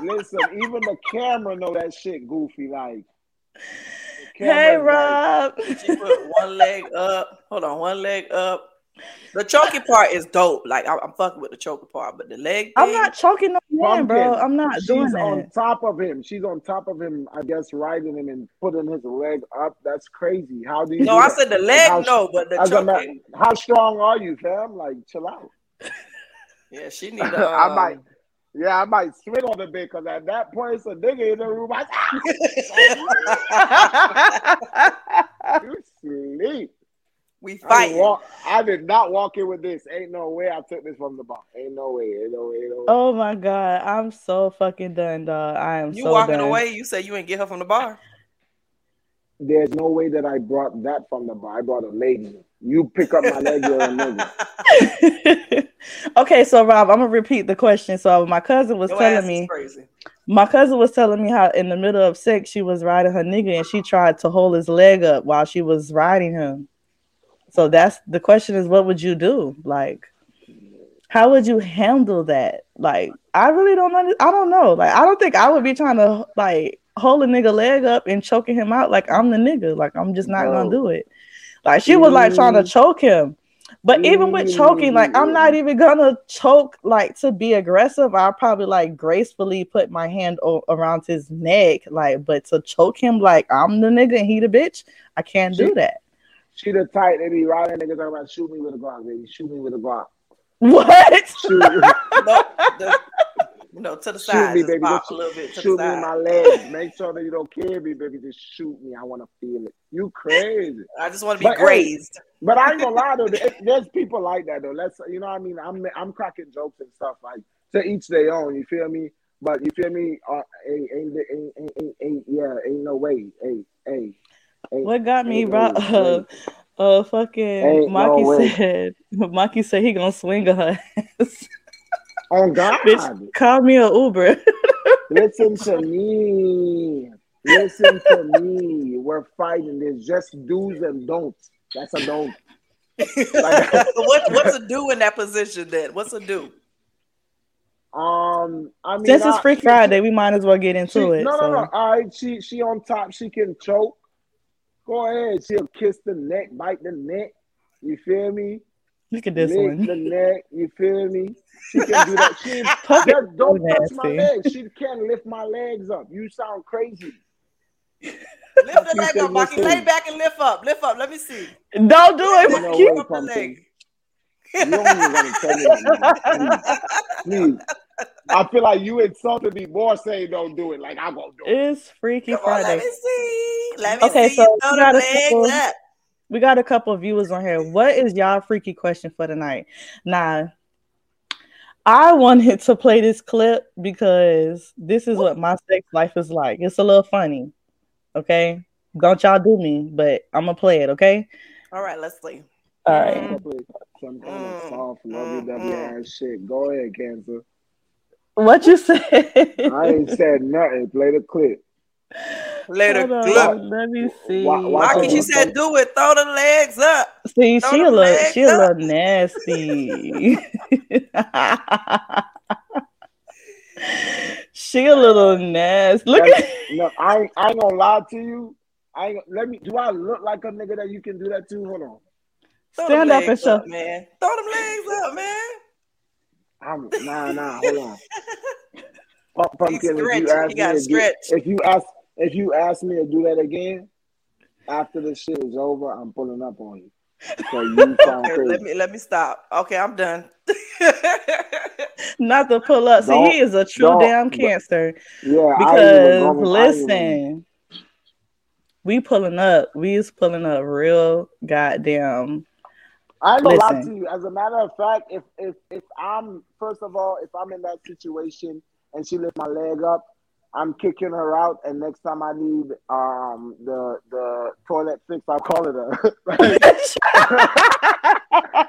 Speaker 4: listen. Even the camera know that shit goofy. Like
Speaker 2: Hey
Speaker 4: camera's like-
Speaker 2: Rob.
Speaker 3: She put one leg up. Hold on, one leg up. The choking part is dope. Like I, I'm fucking with the choking part, but the leg.
Speaker 2: I'm not choking no man, bro. I'm not
Speaker 4: She's
Speaker 2: doing
Speaker 4: on top of him. She's on top of him. I guess riding him and putting his leg up. That's crazy. How do you?
Speaker 3: No,
Speaker 4: do
Speaker 3: I
Speaker 4: that?
Speaker 3: said the leg.
Speaker 4: How-
Speaker 3: No, but the
Speaker 4: As a ma-
Speaker 3: choking.
Speaker 4: how strong are you, fam? Like, chill out. [laughs]
Speaker 3: Yeah, she [laughs] need. To,
Speaker 4: I
Speaker 3: um,
Speaker 4: might. Yeah, I might swing on the bit because at that point, it's a nigga in the room. I, [laughs] you sleep.
Speaker 3: We
Speaker 4: I did, I did not walk in with this. Ain't no way I took this from the bar. Ain't no way. Ain't no way. Ain't no way.
Speaker 2: oh my god, I'm so fucking done, dog. I am
Speaker 3: You
Speaker 2: so
Speaker 3: walking
Speaker 2: done.
Speaker 3: away. You said you ain't get her from the bar.
Speaker 4: There's no way that I brought that from the bar. I brought a lady. You pick up my leg, you're a nigga. [laughs]
Speaker 2: okay, so Rob, I'm gonna repeat the question. So my cousin was
Speaker 3: Your
Speaker 2: telling me,
Speaker 3: crazy.
Speaker 2: My cousin was telling me how in the middle of sex she was riding her nigga and she tried to hold his leg up while she was riding him. So that's the question is what would you do? Like how would you handle that? Like I really don't know. I don't know. Like I don't think I would be trying to like hold a nigga leg up and choking him out like I'm the nigga. Like I'm just not gonna do it. Like she was like trying to mm. choke him. But even with choking, like I'm not mm. even gonna choke like to be aggressive. I'll probably like gracefully put my hand o- around his neck, like, but to choke him like I'm the nigga and he the bitch, I can't do that.
Speaker 4: She the type they be riding niggas talking about shoot me with a Glock, baby. Shoot me with a Glock.
Speaker 2: What?
Speaker 4: Shoot, [laughs]
Speaker 3: No, the, no, to the
Speaker 4: shoot
Speaker 3: side,
Speaker 4: me, baby.
Speaker 3: pop
Speaker 4: Just
Speaker 3: a little bit to
Speaker 4: shoot
Speaker 3: the
Speaker 4: me in my leg. Make sure that you don't kill me, baby. Just shoot me. I want to feel it. You crazy. [laughs]
Speaker 3: I just want to be
Speaker 4: But, hey,
Speaker 3: grazed.
Speaker 4: But I ain't gonna lie though. [laughs] there- There's people like that though. Let's you know what I mean. I'm I'm cracking jokes and stuff like to each their own. You feel me? But you feel me? Uh, ain't, ain't, ain't, ain't, ain't, ain't yeah. Ain't no way. Hey, hey. Ain't-
Speaker 2: What got me
Speaker 4: ain't
Speaker 2: right?
Speaker 4: no
Speaker 2: Uh,
Speaker 4: way.
Speaker 2: uh, fucking
Speaker 4: Ain't
Speaker 2: Maki
Speaker 4: way.
Speaker 2: said. [laughs] Maki said he gonna swing on her ass. [laughs]
Speaker 4: On God,
Speaker 2: Bitch, call me a Uber. [laughs]
Speaker 4: listen to me. Listen to me. We're fighting. There's just do's and don'ts. That's a don't. Like-
Speaker 3: what, what's a do in that position then? What's a do?
Speaker 4: Um, I mean,
Speaker 2: Since it's
Speaker 4: I-
Speaker 2: Free
Speaker 4: she-
Speaker 2: Friday, we might as well get
Speaker 4: She,
Speaker 2: into
Speaker 4: no,
Speaker 2: it.
Speaker 4: no,
Speaker 2: so.
Speaker 4: no. All right, she she on top. She can choke. Go ahead. She'll kiss the neck, bite the neck. You feel me?
Speaker 2: Look at this
Speaker 4: Lick
Speaker 2: one.
Speaker 4: the neck. You feel me? She can do that. She [laughs]
Speaker 2: Fuck it,
Speaker 4: just don't touch my legs. She can't lift my legs up. You sound crazy.
Speaker 3: Lift the
Speaker 4: You
Speaker 3: leg up, Maki.
Speaker 4: listen.
Speaker 3: Lay back and lift up. Lift up. Let me see.
Speaker 2: Don't do it,
Speaker 4: You know
Speaker 2: Maki.
Speaker 3: Up the leg.
Speaker 4: You don't even want to tell me that. [laughs] Please. Please. I feel like you insulted me more saying don't do it. Like I'm gonna do it.
Speaker 2: It's Freaky
Speaker 3: Come on, let
Speaker 2: Friday.
Speaker 3: me see. Let me
Speaker 2: Okay,
Speaker 3: see
Speaker 2: so
Speaker 3: you throw
Speaker 2: we
Speaker 3: the
Speaker 2: got a
Speaker 3: legs
Speaker 2: couple-
Speaker 3: up.
Speaker 2: We got a couple of viewers on here. What is y'all freaky question for tonight? Now, I wanted to play this clip because this is what my sex life is like. It's a little funny. Okay. Don't y'all do me, but I'm gonna play it, okay?
Speaker 3: All right, let's see.
Speaker 2: All right.
Speaker 4: Some kind of
Speaker 3: Mm,
Speaker 4: soft, lovey dovey
Speaker 3: mm,
Speaker 4: ass shit. Go ahead, Cancer.
Speaker 2: What you say?
Speaker 4: I ain't said nothing. Play the clip.
Speaker 3: Later,
Speaker 2: Hold
Speaker 3: look.
Speaker 2: on, let me see.
Speaker 4: Why- why
Speaker 3: Maki,
Speaker 4: can't
Speaker 3: she
Speaker 4: you-
Speaker 3: said, "Do it. Throw the legs up."
Speaker 2: See,
Speaker 3: Throw
Speaker 2: she a little,
Speaker 3: legs
Speaker 2: she a
Speaker 3: up.
Speaker 2: little nasty. [laughs] she a little nasty. Look
Speaker 4: Like,
Speaker 2: at [laughs]
Speaker 4: no, I ain't, I ain't gonna lie to you. I ain't, let me. Do I look like a nigga that you can do that to? Hold on.
Speaker 2: Stand up and
Speaker 3: legs
Speaker 2: show.
Speaker 3: up, man. Throw them legs up, man.
Speaker 4: I'm nah, nah. Hold on. [laughs] Pump- Pumpkin, if you
Speaker 3: You
Speaker 4: ask me
Speaker 3: gotta
Speaker 4: do, if you ask, if you ask me to do that again after this shit is over, I'm pulling up on you. So you [laughs]
Speaker 3: Okay, let me let me stop. Okay, I'm done. [laughs]
Speaker 2: not to pull up. See,
Speaker 4: Don't-
Speaker 2: he is a true damn cancer.
Speaker 4: Yeah, I ain't even
Speaker 2: Because
Speaker 4: going- I ain't even-
Speaker 2: listen, we pulling up. We is pulling up real goddamn.
Speaker 4: I ain't gonna lie to you. As a matter of fact, if if if I'm first of all, if I'm in that situation and she lift my leg up, I'm kicking her out. And next time I need um the the toilet fix, I'll call it a.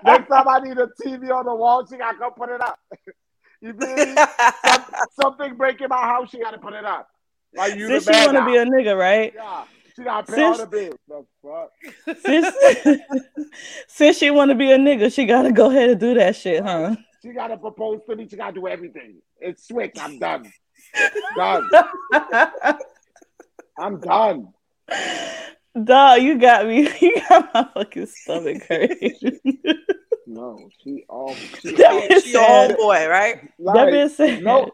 Speaker 4: next time I need a TV on the wall, she gotta come put it up. [laughs] you feel me? Some, something breaking my house, she gotta put it up. Like you the
Speaker 2: she want to be a nigga, right?
Speaker 4: yeah, she gotta pay all
Speaker 2: Since-
Speaker 4: the bills. The fuck.
Speaker 2: Since [laughs] since she want to be a nigga, she gotta go ahead and do that shit, huh?
Speaker 4: She gotta propose to me. She gotta do everything. It's switch. I'm [laughs] done. done. I'm done.
Speaker 2: Dog, you got me. [laughs] You got my fucking stomach hurting.
Speaker 4: No, she all she
Speaker 2: That
Speaker 4: all,
Speaker 2: is
Speaker 3: she your
Speaker 2: sad.
Speaker 3: right?
Speaker 2: that
Speaker 4: like,
Speaker 2: being said,
Speaker 4: no,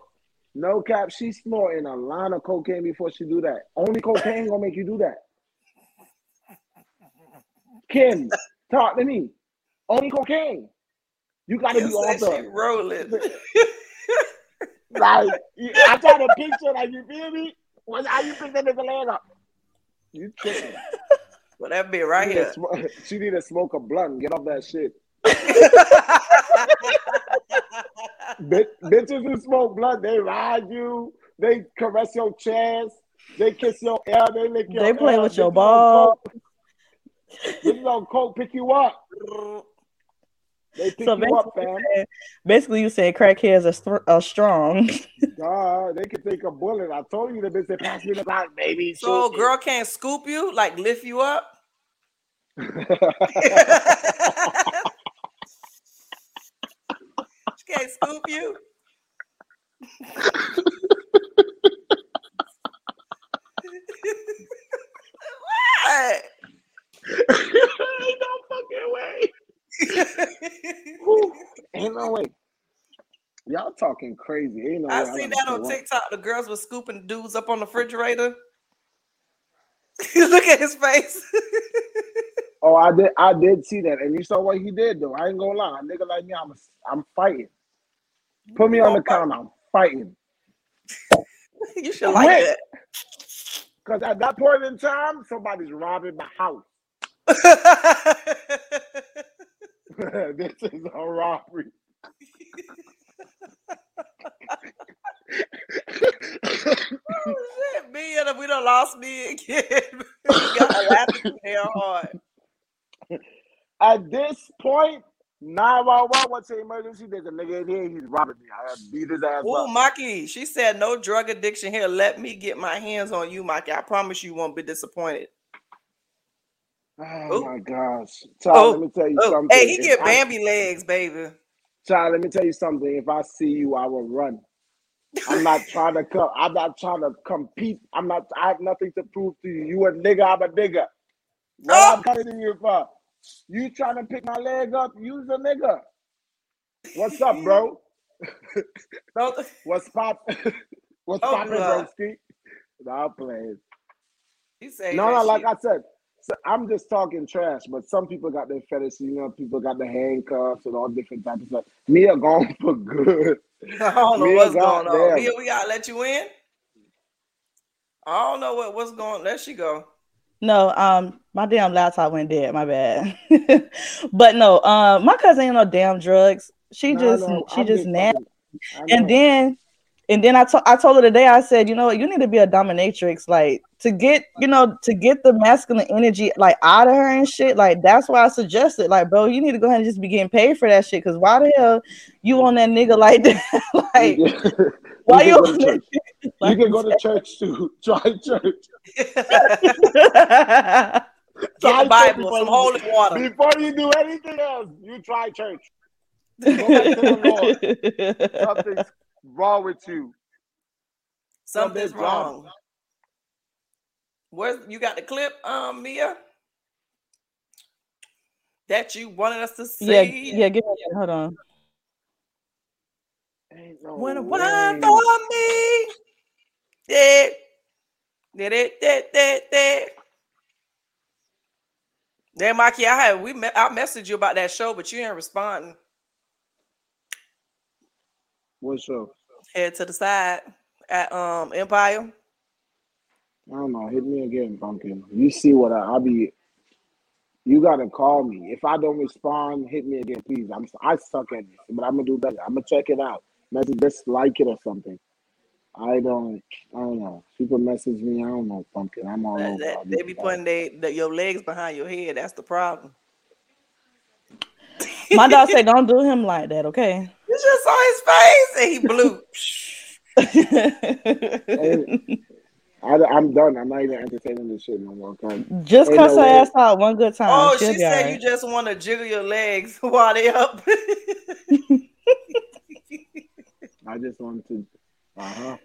Speaker 4: no cap. She's snorting a line of cocaine before she do that. Only cocaine gonna make you do that. Kim, talk to me. Only cocaine. You gotta
Speaker 3: You
Speaker 4: be
Speaker 3: she
Speaker 4: the
Speaker 3: rolling. [laughs]
Speaker 4: like. I try to picture like you feel me. What's how you pick that nigga leg up? You tripping?
Speaker 3: well, that be right
Speaker 4: She
Speaker 3: here.
Speaker 4: smoke, [laughs] she need to smoke a blunt get off that shit. [laughs] Bit- bitches who smoke blunt, they ride you, they caress your chest, they kiss your ear, they lick your
Speaker 2: They play
Speaker 4: ear,
Speaker 2: with your
Speaker 4: bitches on
Speaker 2: ball.
Speaker 4: coke- Bitches on coke pick you up. They pick
Speaker 2: So
Speaker 4: you up,
Speaker 2: basically,
Speaker 4: fam.
Speaker 2: you saying- basically, you saying crackheads are, str- are strong. [laughs]
Speaker 4: Duh, they can take a bullet. I told you the bitch said, pass me the Glock, baby.
Speaker 3: So
Speaker 4: Shoot me."
Speaker 3: girl can't scoop you, like lift you up. [laughs] [laughs] she can't scoop you. what?
Speaker 4: Ain't no fucking way. Whew. Ain't no way. Y'all talking crazy. Ain't no.
Speaker 3: I
Speaker 4: I'm
Speaker 3: seen that on. TikTok. The girls were scooping dudes up on the refrigerator. [laughs] Look at his face.
Speaker 4: Oh, I did. I did see that, and you saw what he did though. I ain't gonna lie, a nigga like me, I'm I'm fighting. Put me on the counter. I'm fighting. [laughs]
Speaker 3: you should like
Speaker 4: Wait. Cause at that point in time, somebody's robbing my house. [laughs] [laughs] this is a robbery.
Speaker 3: oh shit, me and we done lost me again. we got laughing hell hard.
Speaker 4: At this point, 911 what's the emergency? There's a nigga in here, he's robbing me. I beat his ass
Speaker 3: Oh,
Speaker 4: up.
Speaker 3: Maki, she said no drug addiction here. Let me get my hands on you, Maki. I promise you won't be disappointed.
Speaker 4: Oh
Speaker 3: Ooh.
Speaker 4: my gosh. Child, let me tell you
Speaker 3: Oh,
Speaker 4: something.
Speaker 3: hey, he
Speaker 4: If
Speaker 3: get
Speaker 4: I-
Speaker 3: Bambi legs, baby.
Speaker 4: Child, let me tell you something. If I see you, I will run. I'm not [laughs] trying to come. I'm not trying to compete. I'm not. I have nothing to prove to you. You a nigga. I'm a nigga. What
Speaker 3: Oh.
Speaker 4: I'm coming to you for? You trying to pick my leg up? Use a nigga. What's up, bro? [laughs] What's pop? [laughs] What's
Speaker 3: Oh,
Speaker 4: poppin',
Speaker 3: God.
Speaker 4: broski? Nah, I'm playing.
Speaker 3: He said
Speaker 4: No, no. Like
Speaker 3: shit.
Speaker 4: I said, so I'm just talking trash. But some people got their fetishes. You know, people got the handcuffs and all different types of stuff. Me are going [laughs] for good.
Speaker 3: I don't know
Speaker 4: Me,
Speaker 3: what's going on.
Speaker 4: goddamn.
Speaker 3: Mia, we gotta let you in. I don't know what, what's going. There she go.
Speaker 2: No, um, my damn laptop went dead. My bad. [laughs] but no, um, my cousin ain't no damn drugs. She
Speaker 4: Nah,
Speaker 2: just,
Speaker 4: no,
Speaker 2: she
Speaker 4: I'm
Speaker 2: just nasty. And then, and then I to- I told her today. I said, you know what, you need to be a dominatrix, like to get, you know, to get the masculine energy like out of her and shit. Like that's why I suggested, like, bro, you need to go ahead and just be getting paid for that shit. Cause why the hell you on that nigga like that? [laughs] like,
Speaker 4: you [laughs]
Speaker 2: why
Speaker 4: you
Speaker 2: you?
Speaker 4: can go to
Speaker 2: on
Speaker 4: church.
Speaker 2: that
Speaker 4: You can go to church too. Try church. [laughs]
Speaker 2: that?
Speaker 3: Get
Speaker 4: Try
Speaker 3: Bible,
Speaker 4: before
Speaker 3: some
Speaker 4: you-
Speaker 3: holy water.
Speaker 4: Before you do anything else, you try church. Go back to the Lord. [laughs] Something's wrong with you.
Speaker 3: Something's
Speaker 4: Something's wrong.
Speaker 3: wrong. Where's you got the clip, um, Mia? That you wanted us to see?
Speaker 2: yeah, yeah. Give me that. Hold on.
Speaker 4: Ain't no
Speaker 3: When a
Speaker 4: way.
Speaker 3: wine for me. Yeah. Did it, did it, did. Then, Mikey, I had we me- I messaged you about that show, but you ain't responding.
Speaker 4: What show?
Speaker 3: Head to the side at um Empire.
Speaker 4: I don't know. Hit me again, pumpkin. You see what I, I'll be. You gotta call me. If I don't respond, hit me again, please. I'm I suck at this, but I'm gonna do better. I'm gonna check it out. Message just like it or something. I don't. I don't know. People message me. I don't know, pumpkin. I'm all
Speaker 3: That-
Speaker 4: over.
Speaker 3: that- they be putting they, the, your legs behind your head. That's the problem.
Speaker 2: My dog said, [laughs] "Don't do him like that, okay?"
Speaker 3: You just saw his face and he blew. [laughs]
Speaker 4: I, I'm done. I'm not even entertaining this shit no more. 'cause
Speaker 2: Just
Speaker 4: Ain't
Speaker 2: cuss
Speaker 4: no
Speaker 2: her
Speaker 4: way.
Speaker 2: ass out one good time.
Speaker 3: oh,
Speaker 2: She'll
Speaker 3: she said
Speaker 2: alright.
Speaker 3: you just want to jiggle your legs [laughs] while they up.
Speaker 4: I just want to. Uh huh.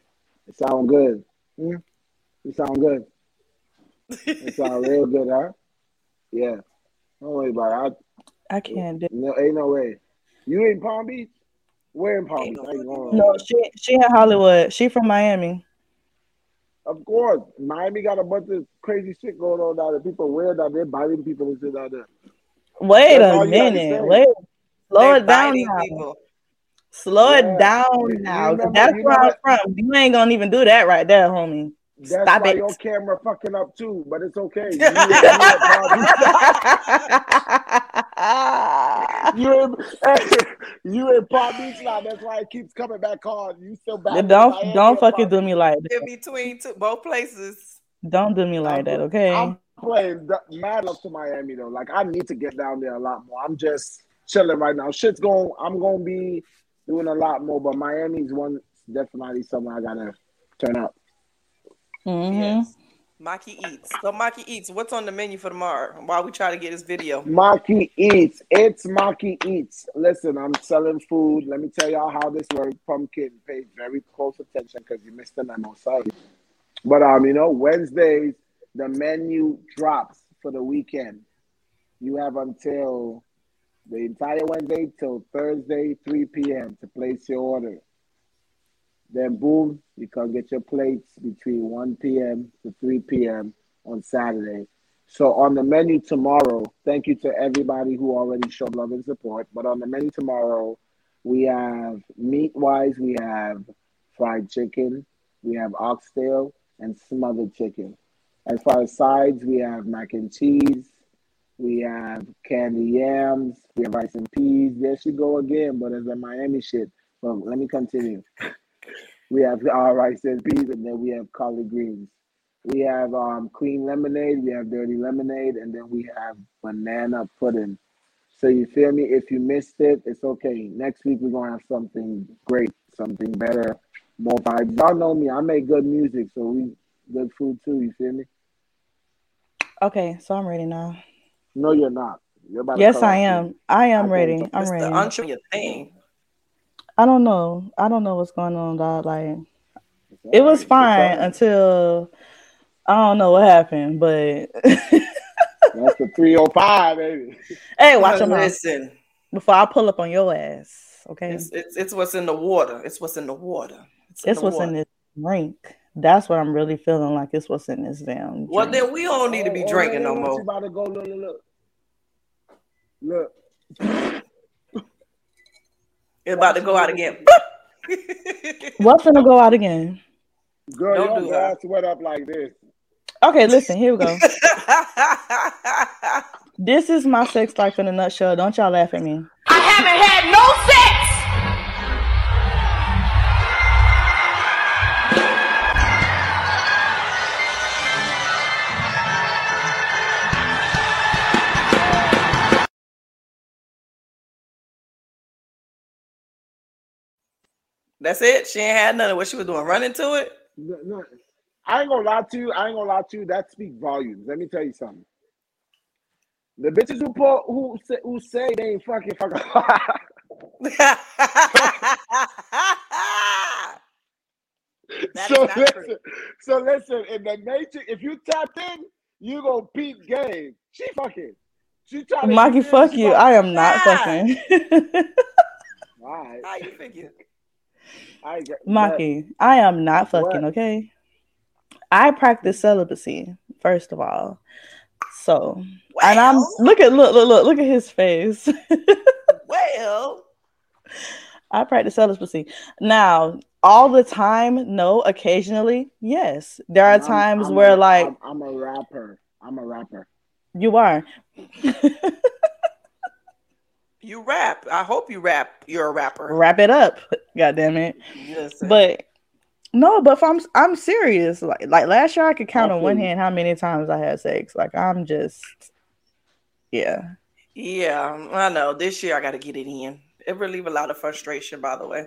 Speaker 4: It sound good. Hmm? It sound good. It sound [laughs] real good, huh? Yeah. Don't worry about it.
Speaker 2: I can't do.
Speaker 4: I, no, ain't no way. You in Palm Beach? Where in Palm
Speaker 3: Ain't
Speaker 4: Beach?
Speaker 3: no
Speaker 4: I ain't going
Speaker 2: No, she she in Hollywood. She from Miami.
Speaker 4: Of course, Miami got a bunch of crazy shit going on down there. People weird out there, biting people and shit out there.
Speaker 2: Wait
Speaker 4: That's all
Speaker 2: a
Speaker 4: you gotta
Speaker 2: minute. Wait. Slow it down now.
Speaker 3: people.
Speaker 2: Slow
Speaker 4: Yeah.
Speaker 2: it down
Speaker 4: You-
Speaker 2: now.
Speaker 4: you remember-
Speaker 2: That's where I'm from. You ain't gonna even do that right there, homie.
Speaker 4: That's
Speaker 2: Stop
Speaker 4: why
Speaker 2: it.
Speaker 4: your camera fucking up too, but it's okay. You, [laughs] [laughs] you, in [laughs] you, in, you in Palm Beach now. That's why it keeps coming back on. You still back. in
Speaker 2: don't don't fucking do me like that.
Speaker 3: In between two, both places.
Speaker 2: Don't do me like that, okay?
Speaker 4: I'm playing mad love to Miami though. Like I need to get down there a lot more. I'm just chilling right now. Shit's going. I'm gonna be doing a lot more, but Miami's one definitely something I gotta turn up.
Speaker 2: Mm-hmm.
Speaker 3: Yes. Maki eats. So Maki eats. What's on the menu for tomorrow? While we try to get this video.
Speaker 4: Maki Eats. It's Maki Eats. Listen, I'm selling food. Let me tell y'all how this works. Pumpkin, pay very close attention because you missed the memo. Sorry. But um, you know, Wednesdays the menu drops for the weekend. You have until the entire Wednesday till Thursday, 3 p.m. to place your order. Then boom, you can get your plates between 1 p.m. to 3 p.m. on Saturday. So on the menu tomorrow, thank you to everybody who already showed love and support. But on the menu tomorrow, we have meat wise, we have fried chicken, we have oxtail, and smothered chicken. As far as sides, we have mac and cheese, we have candy yams, we have rice and peas. There she go again, but it's a Miami shit. But let me continue. [laughs] We have our rice and peas, and then we have collard greens. We have um, cream lemonade, we have dirty lemonade, and then we have banana pudding. So you feel me? If you missed it, it's okay. Next week we're gonna have something great, something better, more vibes. Y'all know me. I make good music, so we good food too. You feel me?
Speaker 2: Okay, so I'm ready now.
Speaker 4: No, you're not. You're about
Speaker 2: Yes,
Speaker 4: cut
Speaker 2: I am.
Speaker 4: me.
Speaker 2: I am
Speaker 4: Okay,
Speaker 2: ready. I'm
Speaker 3: Mr.
Speaker 2: ready.
Speaker 3: Untrue your thing.
Speaker 2: I don't know. I don't know what's going on, dog. Like
Speaker 4: It's
Speaker 2: it was
Speaker 4: alright.
Speaker 2: Fine until I don't know what happened, but [laughs]
Speaker 4: That's the 305, baby.
Speaker 2: hey, [laughs] watch your mouth
Speaker 3: Listen,
Speaker 2: before I pull up on your ass. Okay,
Speaker 3: it's, it's it's what's in the water. It's what's in the water. It's, in
Speaker 2: it's
Speaker 3: the
Speaker 2: what's
Speaker 3: water.
Speaker 2: in this drink. That's what I'm really feeling like. It's what's in this damn.
Speaker 3: Well, then we don't need to be
Speaker 4: Oh, oh,
Speaker 3: drinking
Speaker 4: look,
Speaker 3: no more.
Speaker 4: about to go. Look, look, look. Look.
Speaker 3: It's about to go out again. [laughs]
Speaker 2: What's gonna go out again?
Speaker 4: Girl,
Speaker 3: Don't
Speaker 4: your
Speaker 3: do
Speaker 4: glass
Speaker 3: that.
Speaker 4: wet up like this.
Speaker 2: Okay, listen. Here we go. [laughs] This is my sex life in a nutshell. Don't y'all laugh at me.
Speaker 8: I haven't had no sex.
Speaker 3: That's it. She ain't had none of what she was doing. Running to it.
Speaker 4: No, no. I ain't gonna lie to you. I ain't gonna lie to you. That speaks volumes. Let me tell you something. The bitches who pull, who say, who say they ain't fucking fucking. [laughs]
Speaker 3: That
Speaker 4: so listen, so listen. In the nature, if you tap in, you gonna peep game. She fucking. She trying to.
Speaker 2: Mikey, fuck you. I am not
Speaker 3: Ah.
Speaker 2: fucking. [laughs]
Speaker 4: All right.
Speaker 3: How you figure?
Speaker 4: I get.
Speaker 2: Maki, I am not fucking,
Speaker 4: What?
Speaker 2: okay? I practice celibacy, first of all. So and I'm look at look look look look at his face. [laughs]
Speaker 3: well,
Speaker 2: I practice celibacy. Now, all the time, no, occasionally, yes. There are
Speaker 4: I'm-
Speaker 2: times
Speaker 4: I'm
Speaker 2: where
Speaker 4: a-
Speaker 2: like
Speaker 4: I'm, I'm a rapper. I'm a rapper.
Speaker 2: you are. [laughs]
Speaker 3: you rap. I hope you rap. You're a rapper.
Speaker 2: Wrap it up. [laughs] God damn it.
Speaker 3: Listen.
Speaker 2: But no, but if I'm I'm serious. Like like last year I could count on one hand how many times I had sex. Like I'm just yeah.
Speaker 3: yeah, I know. This year I got to get it in. It relieve a lot of frustration. By the way,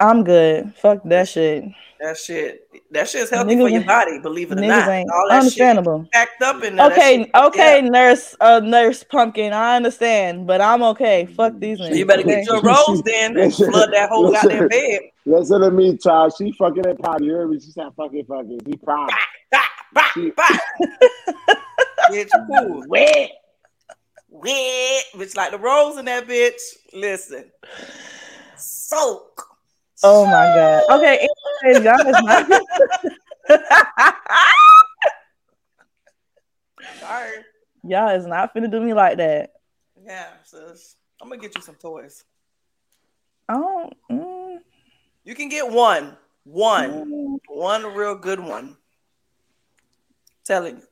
Speaker 2: I'm good. Fuck that shit.
Speaker 3: that shit. That shit's healthy
Speaker 2: Niggas
Speaker 3: for your body. Believe it or
Speaker 2: Niggas
Speaker 3: not.
Speaker 2: ain't
Speaker 3: All that shit
Speaker 2: understandable.
Speaker 3: packed up in there. that
Speaker 2: Okay,
Speaker 3: shit-
Speaker 2: okay,
Speaker 3: yeah.
Speaker 2: nurse, uh, nurse pumpkin. I understand, but I'm okay. Fuck these niggas.
Speaker 3: You better
Speaker 2: okay?
Speaker 3: get your rose then and flood that whole
Speaker 4: listen.
Speaker 3: goddamn bed.
Speaker 4: Listen to me, child. She fucking at potty. You heard me? She said fucking fucking. She proud.
Speaker 3: Bah, bah,
Speaker 4: She-
Speaker 3: bah. [laughs] bitch, cool. Wet. Wet. Bitch, like the rose in that bitch. Listen. Soak.
Speaker 2: Oh my god. Okay, anyways, y'all is not
Speaker 3: Sorry.
Speaker 2: y'all is not finna do me like that.
Speaker 3: Yeah, sis. I'm gonna get you some toys.
Speaker 2: Oh. Mm,
Speaker 3: You can get one. One.
Speaker 2: mm.
Speaker 3: One real good one. Telling you.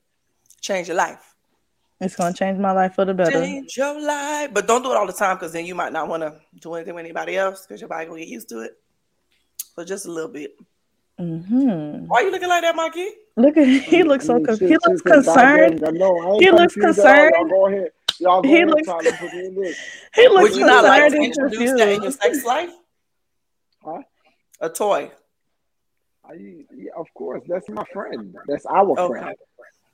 Speaker 3: Change your life.
Speaker 2: It's gonna change my life for the better.
Speaker 3: Change your life. But don't do it all the time because then you might not want to do anything with anybody else because your body gonna get used to it. So just a little bit.
Speaker 2: hmm
Speaker 3: Why you looking like that, Mikey?
Speaker 2: Look at he looks so
Speaker 4: mean,
Speaker 2: conf- he looks concerned.
Speaker 4: goddamn, I know, I ain't
Speaker 2: He looks
Speaker 4: confused at all.
Speaker 2: concerned.
Speaker 4: Y'all go ahead. Y'all go
Speaker 2: He
Speaker 4: ahead,
Speaker 2: looks-
Speaker 4: Tyler, put me in this.
Speaker 2: He
Speaker 3: Would you not like to introduce that in your sex life?
Speaker 4: Huh?
Speaker 3: A toy.
Speaker 4: I, yeah, of course, that's my friend. That's our
Speaker 3: Okay.
Speaker 4: friend.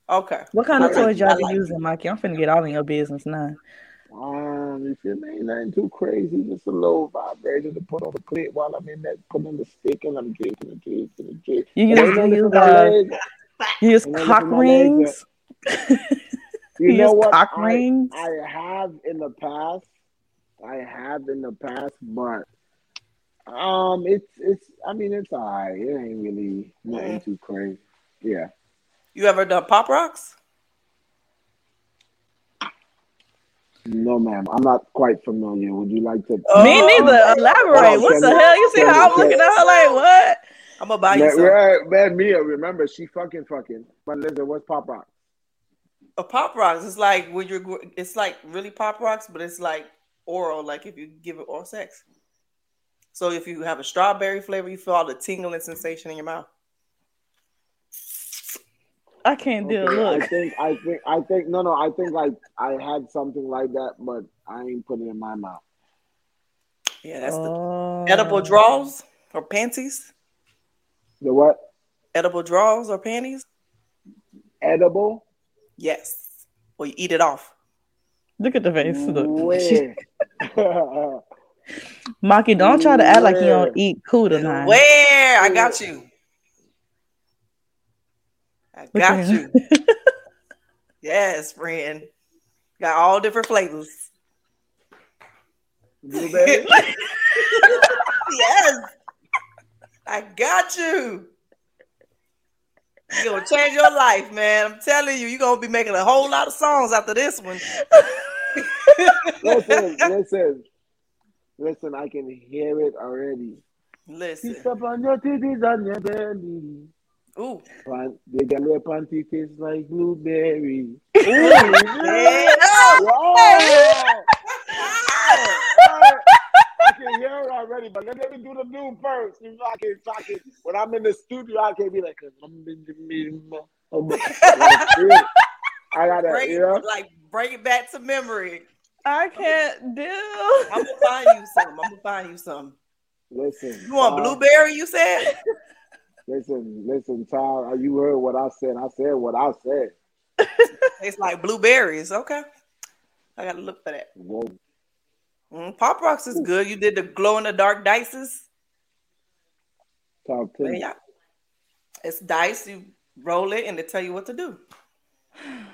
Speaker 3: Okay.
Speaker 2: What kind of
Speaker 3: I
Speaker 2: toys y'all be
Speaker 3: like-
Speaker 2: using, Mikey? I'm finna get all in your business now.
Speaker 4: Um, you feel me? Ain't nothing too crazy. Just a little vibrator to put on the clit while I'm in that, put on the stick and I'm drinking and drinking and drinking.
Speaker 2: You use,
Speaker 4: ain't
Speaker 2: you
Speaker 4: for
Speaker 2: use, uh, you use cock
Speaker 4: for my legs,
Speaker 2: rings. [laughs]
Speaker 4: You
Speaker 2: You
Speaker 4: know
Speaker 2: use
Speaker 4: what?
Speaker 2: cock
Speaker 4: I,
Speaker 2: rings.
Speaker 4: I have in the past. I have in the past, but um, it's it's. I mean, it's alright. It ain't really nothing too crazy. Yeah.
Speaker 3: You ever done pop rocks?
Speaker 4: No, ma'am. I'm not quite familiar. Would you like to?
Speaker 2: Me
Speaker 3: Oh,
Speaker 2: neither. Elaborate. What the hell? You see how I'm looking at her like what?
Speaker 3: I'm gonna buy you
Speaker 4: Man,
Speaker 3: some.
Speaker 4: right, man, Mia, uh, remember she fucking fucking. But listen, what's pop rock?
Speaker 3: A uh, pop rocks. It's like when you're. It's like really pop rocks, but it's like oral. Like if you give it oral sex. So if you have a strawberry flavor, you feel all the tingling sensation in your mouth. [laughs]
Speaker 2: I can't deal.
Speaker 4: Okay, I
Speaker 2: Look.
Speaker 4: think I think I think no no I think like I had something like that, but I ain't put it in my mouth.
Speaker 3: Yeah, that's
Speaker 2: Oh.
Speaker 3: the edible draws or panties.
Speaker 4: The what?
Speaker 3: Edible draws or panties.
Speaker 4: Edible?
Speaker 3: Yes. Or you eat it off.
Speaker 2: Look at the face. Look.
Speaker 4: Where? [laughs] [laughs]
Speaker 2: Maki, don't try to act like you don't eat cool tonight.
Speaker 3: Where? I got you. I got you. [laughs] yes, friend. Got all different flavors.
Speaker 4: Blueberry? [laughs]
Speaker 3: yes. I got you. You're gonna change your life, man. I'm telling you, you're gonna be making a whole lot of songs after this one. [laughs]
Speaker 4: listen, listen, listen. I can hear it already.
Speaker 3: Listen.
Speaker 4: Step on your titties on your belly.
Speaker 3: Ooh.
Speaker 4: Pan- They got your panty taste like blueberry.
Speaker 3: Yeah.
Speaker 4: Wow! I can hear it already, but let me do the new first. You know, I can, I can, when I'm in the studio, I can't be like, I'm in the middle I gotta feel it. I gotta,
Speaker 3: Bring
Speaker 4: you know?
Speaker 3: it, like bring it back to memory.
Speaker 2: I can't do.
Speaker 3: I'm gonna find you some. I'm gonna find you some.
Speaker 4: Listen.
Speaker 3: You want
Speaker 4: Ty,
Speaker 3: blueberry? You said.
Speaker 4: Listen, listen, Ty. You heard what I said. I said what I said. [laughs]
Speaker 3: It's like blueberries. Okay. I gotta look for that.
Speaker 4: Whoa.
Speaker 3: Mm, Pop rocks is good. You did the glow in the dark dices.
Speaker 4: Talk to
Speaker 3: Man, yeah. It's dice. You roll it and they tell you what to do.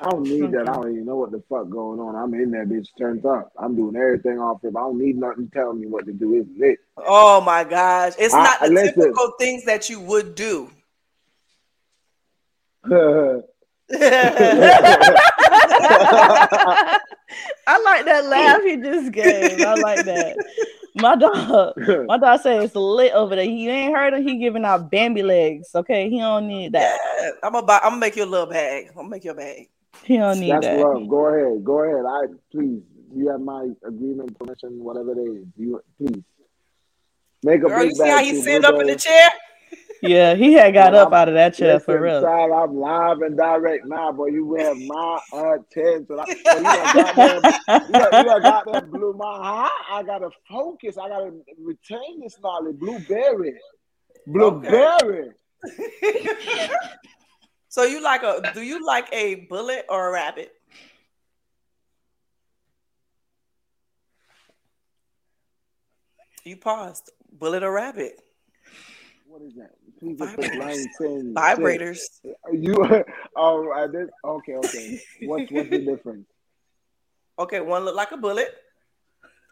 Speaker 4: I don't need that. I don't even know what the fuck going on. I'm in that bitch turned up. I'm doing everything off it. I don't need nothing telling me what to do. It's lit.
Speaker 3: Oh my gosh. It's
Speaker 4: I-
Speaker 3: not the
Speaker 4: listen.
Speaker 3: typical things that you would do. [laughs] [laughs]
Speaker 2: I like that laugh he just gave. I like that. My dog, [laughs] my dog said it's lit over there. You ain't heard him. He giving out Bambi legs. Okay, he don't need that.
Speaker 3: Yeah, I'm gonna buy. I'm gonna make you a little bag. I'm gonna make you a bag.
Speaker 2: He don't need
Speaker 4: That's
Speaker 2: that.
Speaker 4: love. Go ahead. Go ahead. I please. You have my agreement, permission, whatever it is. You please make a
Speaker 3: Girl,
Speaker 4: big
Speaker 3: you see how
Speaker 4: bag
Speaker 3: he
Speaker 4: too,
Speaker 3: sit up in the chair?
Speaker 2: Yeah, he had got
Speaker 4: Well,
Speaker 2: up out of that chair for real.
Speaker 4: Child, I'm live and direct now, boy. You have my attention. I, boy, you done goddamn, [laughs] you done, you done goddamn blew my heart. I gotta focus. I gotta retain this knowledge. Blueberry, blueberry. [laughs]
Speaker 3: So you like a? Do you like a bullet or a rabbit? You paused. Bullet or rabbit?
Speaker 4: What is that? Please line saying
Speaker 3: Vibrators.
Speaker 4: shit. You oh I did okay okay. What's what's the [laughs] difference?
Speaker 3: Okay, one look like a bullet,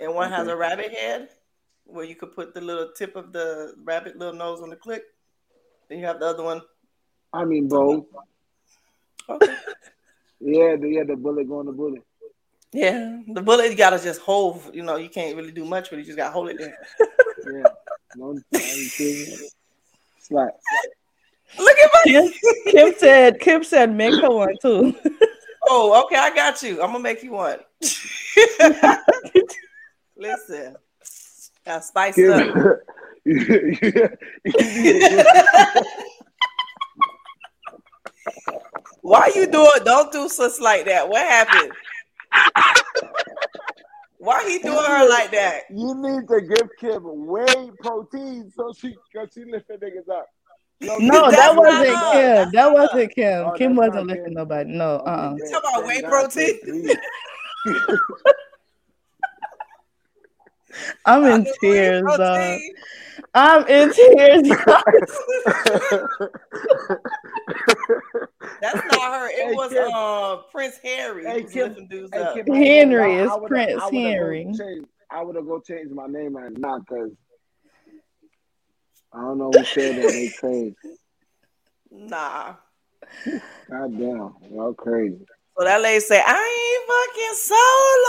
Speaker 3: and one has a rabbit head, where you could put the little tip of the rabbit little nose on the clip. Then you have the other one.
Speaker 4: I mean both.
Speaker 3: Okay. [laughs]
Speaker 4: Yeah, the, yeah, the bullet going to bullet.
Speaker 3: Yeah, the bullet you gotta just hold. You know, you can't really do much with it. You just gotta hold it there. [laughs]
Speaker 4: Yeah. No, I ain't kidding. Slap.
Speaker 3: Look at my.
Speaker 2: Kim, [laughs] Kim said, Kim said, make her one too.
Speaker 3: Oh, okay, I got you. I'm gonna make you one. [laughs] Listen, gotta spice up. [laughs] Why you doing? Don't do such like that. What happened? Why he doing her like that?
Speaker 4: You need to give Kim whey protein so she cause she lifting niggas up. Yo,
Speaker 2: No, that wasn't
Speaker 3: her.
Speaker 2: Kim. That wasn't Kim.
Speaker 4: Oh,
Speaker 2: Kim
Speaker 4: that's
Speaker 2: wasn't
Speaker 4: not
Speaker 2: lifting
Speaker 4: Kim.
Speaker 2: nobody. No, uh uh
Speaker 4: Okay,
Speaker 3: talking about
Speaker 4: thank
Speaker 3: whey [laughs] protein?
Speaker 2: I'm in tears, dog. I'm in tears. Dog.
Speaker 3: That's not her. It
Speaker 4: Hey,
Speaker 3: was
Speaker 4: Kim.
Speaker 3: um Prince Harry
Speaker 4: Hey, Kim. Hey. Kim, I
Speaker 2: Henry,
Speaker 4: lie,
Speaker 2: it's
Speaker 4: I would've-
Speaker 2: Prince
Speaker 4: I
Speaker 2: Henry.
Speaker 4: change- I would have go change my name right now because I don't know who said that they [laughs] crazy.
Speaker 3: Nah.
Speaker 4: God damn, y'all crazy.
Speaker 3: So that lady said, I ain't fucking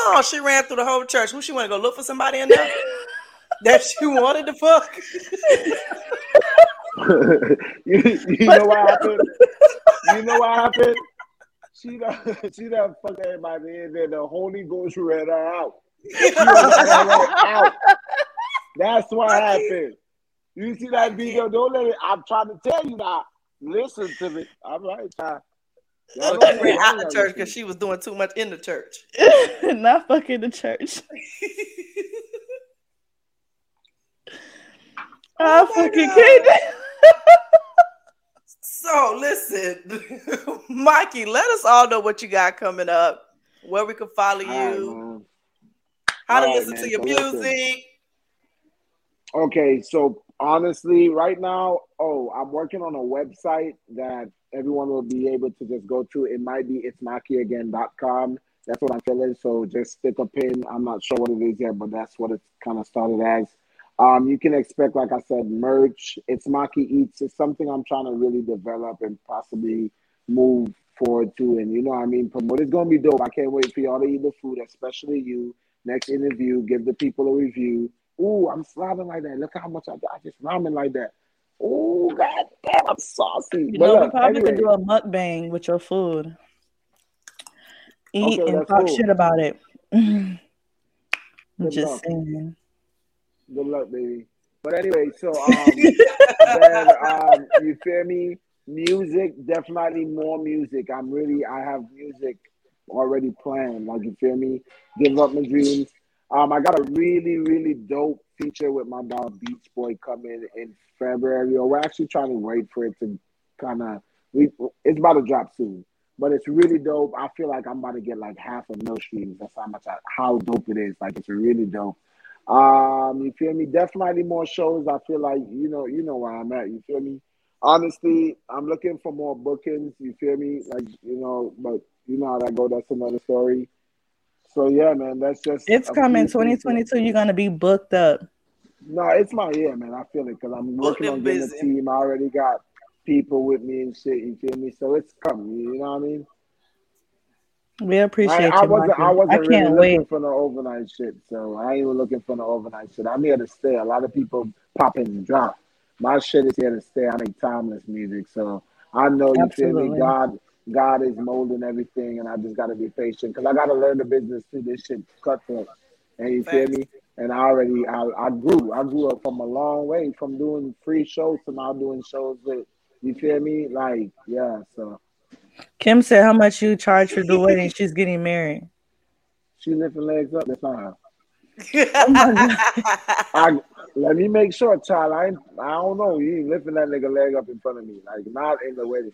Speaker 3: so long. She ran through the whole church. Who she want to go look for somebody in there? [laughs] that she wanted to fuck. [laughs] [laughs]
Speaker 4: you, you know what happened? You know what happened? She done, [laughs] she done fucked everybody in there. The Holy Ghost ran her out. She was her out. That's what happened. You see that video? Don't let it. I'm trying to tell you now. Listen to me. I'm right, child. Y'all
Speaker 3: So she ran
Speaker 4: why
Speaker 3: out the church because she was doing too much in the church. [laughs]
Speaker 2: Not fucking the church. Oh I
Speaker 3: Oh
Speaker 2: fucking
Speaker 3: God.
Speaker 2: can't.
Speaker 3: So listen, [laughs] Mikey, let us all know what you got coming up, where we can follow you,
Speaker 4: man.
Speaker 3: how to
Speaker 4: right,
Speaker 3: listen
Speaker 4: man.
Speaker 3: to your
Speaker 4: So listen.
Speaker 3: music.
Speaker 4: Okay, so honestly, right now, oh, I'm working on a website that everyone will be able to just go to. It might be itsmakiagain.com. That's what I'm feeling. So just stick a pin. I'm not sure what it is yet, but that's what it's kind of started as. Um, you can expect, like I said, merch. It's Maki Eats. It's something I'm trying to really develop and possibly move forward to. And you know what I mean? Promote. It's gonna be dope. I can't wait for y'all to eat the food, especially you. Next interview, give the people a review. Ooh, I'm slobbing like that. Look how much I got. I just ramen like that. Ooh, god damn, I'm saucy.
Speaker 2: You
Speaker 4: But
Speaker 2: know, we probably
Speaker 4: anyway,
Speaker 2: could do a mukbang with your food. Eat
Speaker 4: Okay,
Speaker 2: and talk
Speaker 4: cool.
Speaker 2: shit about it. [laughs] I'm
Speaker 4: Good
Speaker 2: just
Speaker 4: luck.
Speaker 2: saying.
Speaker 4: Good luck, baby. But anyway, so [laughs] um, then, um, you feel me? Music, definitely more music. I'm really, I have music already planned. Like you feel me? Give up my dreams. Um, I got a really, really dope feature with my dog Beach Boy coming in February. Or we're actually trying to wait for it to kind of. We it's about to drop soon, but it's really dope. I feel like I'm about to get like half a mil streams. That's how much I, how dope it is. Like it's really dope. Um, you feel me? Definitely more shows. I feel like you know, you know where I'm at. You feel me? Honestly, I'm looking for more bookings. You feel me? Like you know, but you know how that go. That's another story. So yeah, man, that's just
Speaker 2: It's coming
Speaker 4: few things
Speaker 2: 2022. You're gonna be booked up.
Speaker 4: No, it's my year, man. I feel it because I'm working on
Speaker 3: and
Speaker 4: getting a team. I already got people with me and shit. You feel me? So it's coming. You know what I mean?
Speaker 2: We appreciate
Speaker 4: I, I
Speaker 2: you.
Speaker 4: wasn't. I wasn't
Speaker 2: I
Speaker 4: really looking
Speaker 2: wait.
Speaker 4: for the overnight shit. So I ain't even looking for the overnight shit. I'm here to stay. A lot of people pop in and drop. My shit is here to stay. I make timeless music. So I know you feel me. God, God is molding everything, and I just gotta be patient because I gotta learn the business too. This shit cutthroat, and you feel me. And I already, I, I grew. I grew up from a long way from doing free shows to now doing shows with. You feel me? Like yeah. So
Speaker 2: Kim said how much you charge for the wedding. She's getting married.
Speaker 4: she lifting legs up. That's not her.
Speaker 2: Oh.
Speaker 4: I let me make sure, child. I I don't know. You ain't lifting that nigga leg up in front of me, like not in the wedding.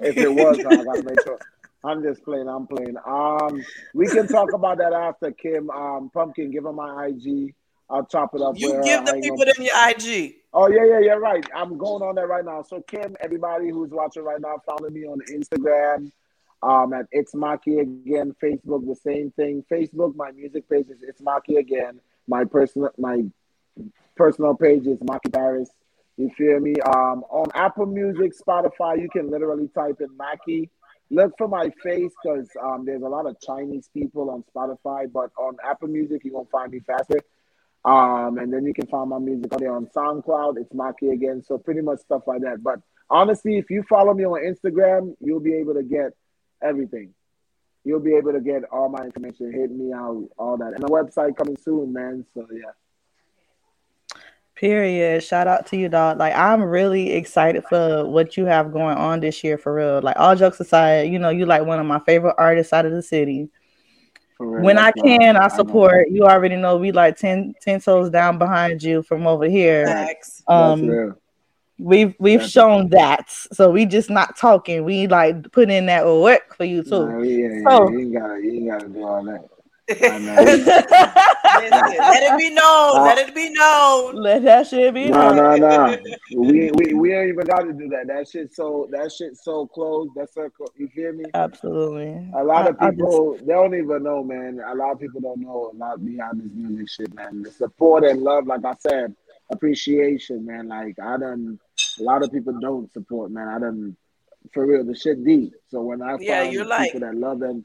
Speaker 4: If it was, I gotta make sure. I'm just playing. I'm playing. Um, we can talk about that after Kim. Um, Pumpkin, give her my IG. I'll chop it up.
Speaker 3: you give the people them your IG.
Speaker 4: Oh yeah, yeah, yeah. Right. I'm going on that right now. So Kim, everybody who's watching right now, follow me on Instagram. Um, at It's Maki again. Facebook, the same thing. Facebook, my music page is It's Maki again. My personal, my personal page is Maki Paris. You feel me? Um, on Apple Music, Spotify, you can literally type in Maki. Look for my face because um, there's a lot of Chinese people on Spotify, but on Apple Music, you're gonna find me faster. Um, and then you can find my music on there on SoundCloud. It's Maki again. So pretty much stuff like that. But honestly, if you follow me on Instagram, you'll be able to get everything. You'll be able to get all my information. Hit me out, all that. And the website coming soon, man. So yeah.
Speaker 2: Period. Shout out to you, dog. Like I'm really excited for what you have going on this year for real. Like all jokes aside, you know, you like one of my favorite artists out of the city.
Speaker 4: For real,
Speaker 2: when I can, I
Speaker 4: know.
Speaker 2: support. You already know we like 10, 10 toes down behind you from over here.
Speaker 3: Facts.
Speaker 2: Um, we've we've
Speaker 4: That's-
Speaker 2: shown that, so we just not talking. We like put in that work for you too.
Speaker 4: Nah, yeah, yeah,
Speaker 2: So-
Speaker 4: you ain't gotta, you ain't gotta do all that. I know. [laughs]
Speaker 3: Listen, let it be known. Uh, let it be known.
Speaker 2: Let that shit be
Speaker 4: No,
Speaker 2: known.
Speaker 4: no, no. [laughs] We we we ain't even got to do that. That shit so that shit so close. That circle. You feel me?
Speaker 2: Absolutely.
Speaker 4: A lot of
Speaker 2: I- I just-
Speaker 4: people they don't even know, man. A lot of people don't know a lot behind this music shit, man. The support and love, like I said, appreciation, man. Like I done, a lot of people don't support, man. I done, for real, the shit deep. So when I
Speaker 3: Yeah,
Speaker 4: find
Speaker 3: you're
Speaker 4: the
Speaker 3: like-
Speaker 4: people that love and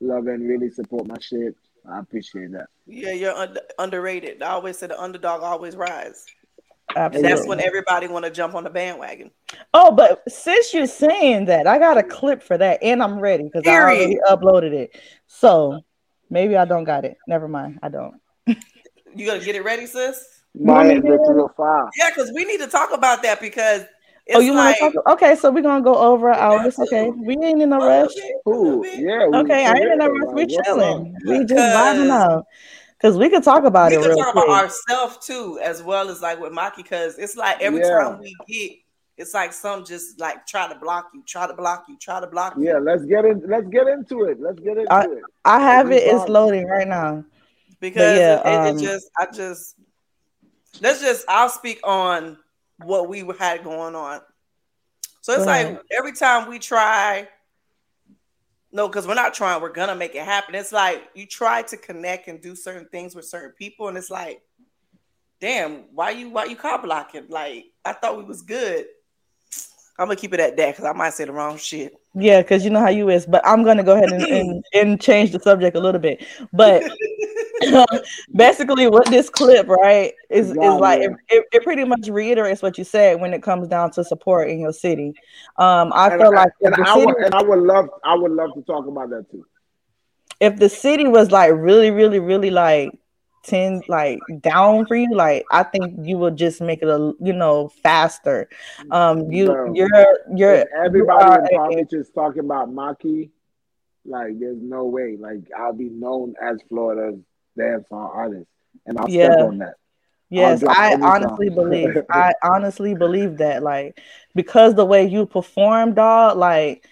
Speaker 4: love and really support my shit, I appreciate that.
Speaker 3: Yeah, you're un- underrated. I always say the underdog always rise. And that's when everybody want to jump on the bandwagon.
Speaker 2: Oh, but since you're saying that, I got a clip for that, and I'm ready because I already uploaded it. So maybe I don't got it. Never mind, I don't.
Speaker 3: You gotta get it ready, sis.
Speaker 4: My
Speaker 2: want me
Speaker 4: head
Speaker 2: to-
Speaker 4: ripped real far.
Speaker 3: Yeah, because we need to talk about that because it's
Speaker 2: oh, you
Speaker 3: like
Speaker 2: want to talk? Okay, so we're gonna go over hours. Okay, we ain't in a
Speaker 3: a
Speaker 2: rush.
Speaker 3: bit, a
Speaker 4: Cool. Yeah. we-
Speaker 2: Okay, I ain't in a rush. We
Speaker 4: like, what's
Speaker 2: chilling.
Speaker 4: up?
Speaker 2: We just
Speaker 3: Because-
Speaker 2: vibing out. Cause we could talk about it.
Speaker 3: we
Speaker 2: it
Speaker 3: can
Speaker 2: real
Speaker 3: talk
Speaker 2: quick.
Speaker 3: about ourselves too, as well as like with Maki, because it's like every
Speaker 4: Yeah.
Speaker 3: time we get, it's like some just like try to block you, try to block you, try to block you.
Speaker 4: Yeah, let's get in. Let's get into it. Let's get into
Speaker 2: I-
Speaker 4: it.
Speaker 2: I have
Speaker 4: We
Speaker 2: it. It's
Speaker 4: vibing.
Speaker 2: loading right now.
Speaker 3: because
Speaker 2: yeah,
Speaker 3: it, it,
Speaker 2: um,
Speaker 3: it just I just let's just I'll speak on what we had going on. So it's
Speaker 2: Go
Speaker 3: like every time we try, no, because we're not trying, we're gonna make it happen. It's like you try to connect and do certain things with certain people, and it's like, damn, why you why you car blocking? Like I thought we was good. I'm gonna keep it at that because I might say the wrong shit.
Speaker 2: Yeah, because you know how you is. But I'm gonna go ahead and, and, and change the subject a little bit. But [laughs] [laughs] basically, what this clip right is is
Speaker 4: Yeah,
Speaker 2: like it, it, it pretty much reiterates what you said when it comes down to support in your city. Um, I
Speaker 4: And,
Speaker 2: feel like
Speaker 4: and I would, and I would love, I would love to talk about that too.
Speaker 2: if the city was like really, really, really like ten like down for you, like I think you would just make it a you know faster. Um, you
Speaker 4: Bro,
Speaker 2: you're you're
Speaker 4: everybody
Speaker 2: you are
Speaker 4: is talking about Maki, like there's no way. Like I'll be known as Florida's dance song artist, and I'll
Speaker 2: Yeah.
Speaker 4: on that.
Speaker 2: Yes, I honestly believe. [laughs] I honestly believe that, like, because the way you perform, dog, like,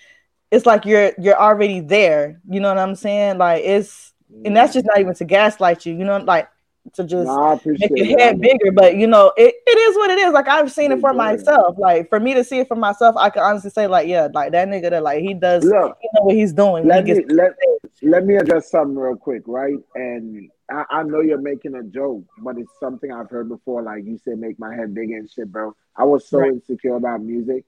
Speaker 2: it's like you're you're already there. You know what I'm saying? Like, it's and that's just not even to gaslight you. You know, like to just make your head bigger. But you know, it, it is what it is. Like I've seen it for myself. Like for me to see it for myself, I can honestly say, like, yeah, like that nigga that like he does,
Speaker 4: Look,
Speaker 2: he know what he's doing.
Speaker 4: let
Speaker 2: he
Speaker 4: me let let me address something real quick, right? And I, I know you're making a joke, but it's something I've heard before. Like you said, make my head bigger and shit, bro. I was so
Speaker 2: Right.
Speaker 4: insecure about music.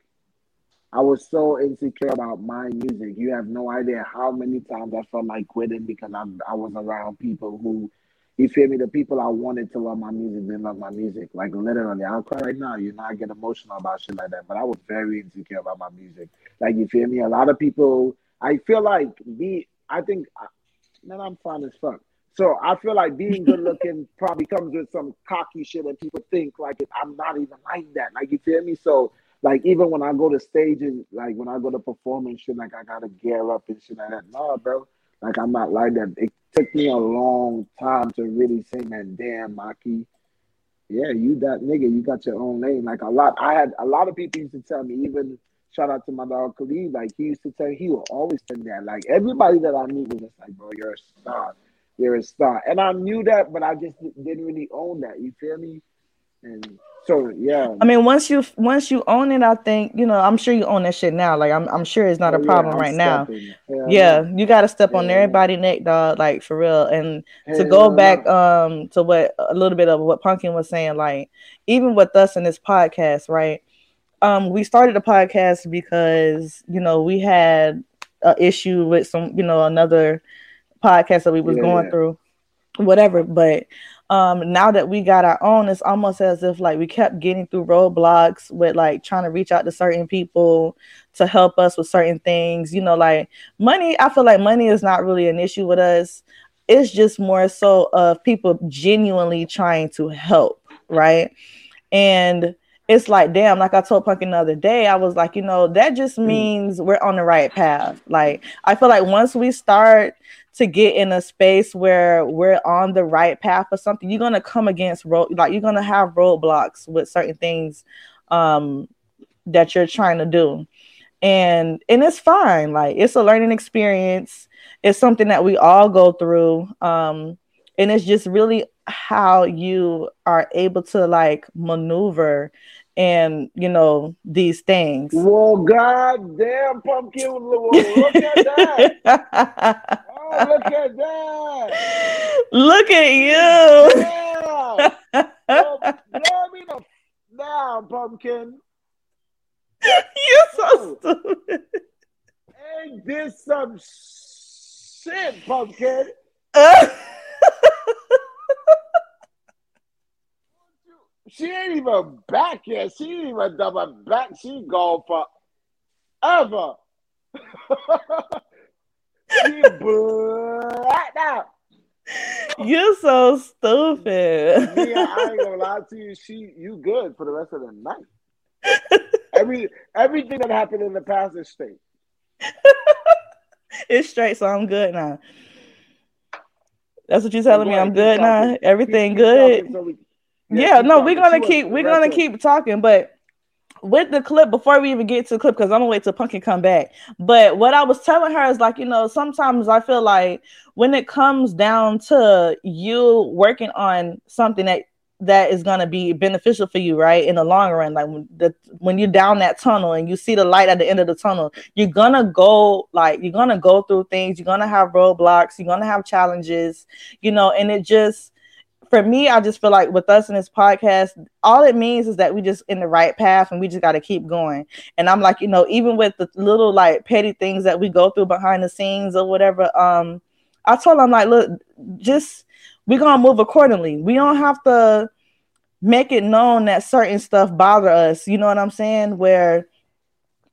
Speaker 4: I was so insecure about my music. You have no idea how many times I felt like quitting because I I was around people who, you feel me? The people I wanted to love my music didn't love my music. Like literally, I'll cry right now. You know, I get emotional about shit like that. But I was very insecure about my music. Like you feel me? A lot of people. I feel like be. I think, man, I'm fine as fuck. So I feel like being good [laughs] looking probably comes with some cocky shit, and people think like I'm not even like that. Like you feel me? So like even when I go to stages, like when I go to perform and shit, like I gotta gear up and shit like that. No, bro. Like I'm not like that. It took me a long time to really say, man, damn, Maki. Yeah, you that nigga, you got your own lane. Like a lot I had a lot of people used to tell me, even shout out to my dog Khalid, like he used to tell he will always tell me that. Like everybody that I meet was just like, bro, you're a star. You're a star. And I knew that, but I just didn't really own that. You feel me? And so yeah.
Speaker 2: I mean, once you once you own it, I think you know. I'm sure you own that shit now. Like I'm I'm sure it's not a
Speaker 4: Oh, yeah,
Speaker 2: problem
Speaker 4: I'm
Speaker 2: right now.
Speaker 4: stepping. Hell
Speaker 2: Yeah,
Speaker 4: no.
Speaker 2: you got to step on
Speaker 4: Yeah.
Speaker 2: everybody neck, dog. Like for real. And to go back um to what a little bit of what Pumpkin was saying, like even with us in this podcast, right? Um, we started the podcast because you know we had an issue with some, you know, another podcast that we was
Speaker 4: Yeah,
Speaker 2: going
Speaker 4: yeah.
Speaker 2: through, whatever. But um now that we got our own, it's almost as if like we kept getting through roadblocks with like trying to reach out to certain people to help us with certain things. You know, like money, I feel like money is not really an issue with us. It's just more so of people genuinely trying to help, right? And it's like, damn, like I told Pumpkin the other day, I was like, you know, that just means we're on the right path. Like, I feel like once we start to get in a space where we're on the right path or something, you're gonna come against road like you're gonna have roadblocks with certain things um that you're trying to do. And and it's fine, like it's a learning experience. It's something that we all go through. Um and it's just really how you are able to like maneuver and you know these things.
Speaker 4: Well, goddamn pumpkin! Look at that! oh, look at that!
Speaker 2: Look at you! Yeah.
Speaker 4: well, let me know now, pumpkin.
Speaker 2: You're so stupid.
Speaker 4: Ain't this some shit, pumpkin? [laughs] she ain't even back yet. She ain't even double back. She gone forever. [laughs] she blacked out.
Speaker 2: You're so stupid.
Speaker 4: yeah, I ain't gonna lie to you. She, you good for the rest of the night. Every everything that happened in the past is straight. [laughs]
Speaker 2: it's straight, so I'm good now. That's what you're telling me. I'm good now. Everything good. So we, yeah, yeah no, we're gonna keep we're gonna keep talking, but with the clip before we even get to the clip because I'm gonna wait till Pumpkin come back. But what I was telling her is like, you know, sometimes I feel like when it comes down to you working on something that that is to be beneficial for you right in the long run like when the when you're down that tunnel and you see the light at the end of the tunnel you're to go like you're to go through things you're to have roadblocks you're to have challenges you know and it just for me i just feel like with us in this podcast all it means is that we just in the right path and we just got to keep going and i'm like you know even with the little like petty things that we go through behind the scenes or whatever um i told him like look just we're gonna move accordingly. We don't have to make it known that certain stuff bother us. You know what I'm saying? Where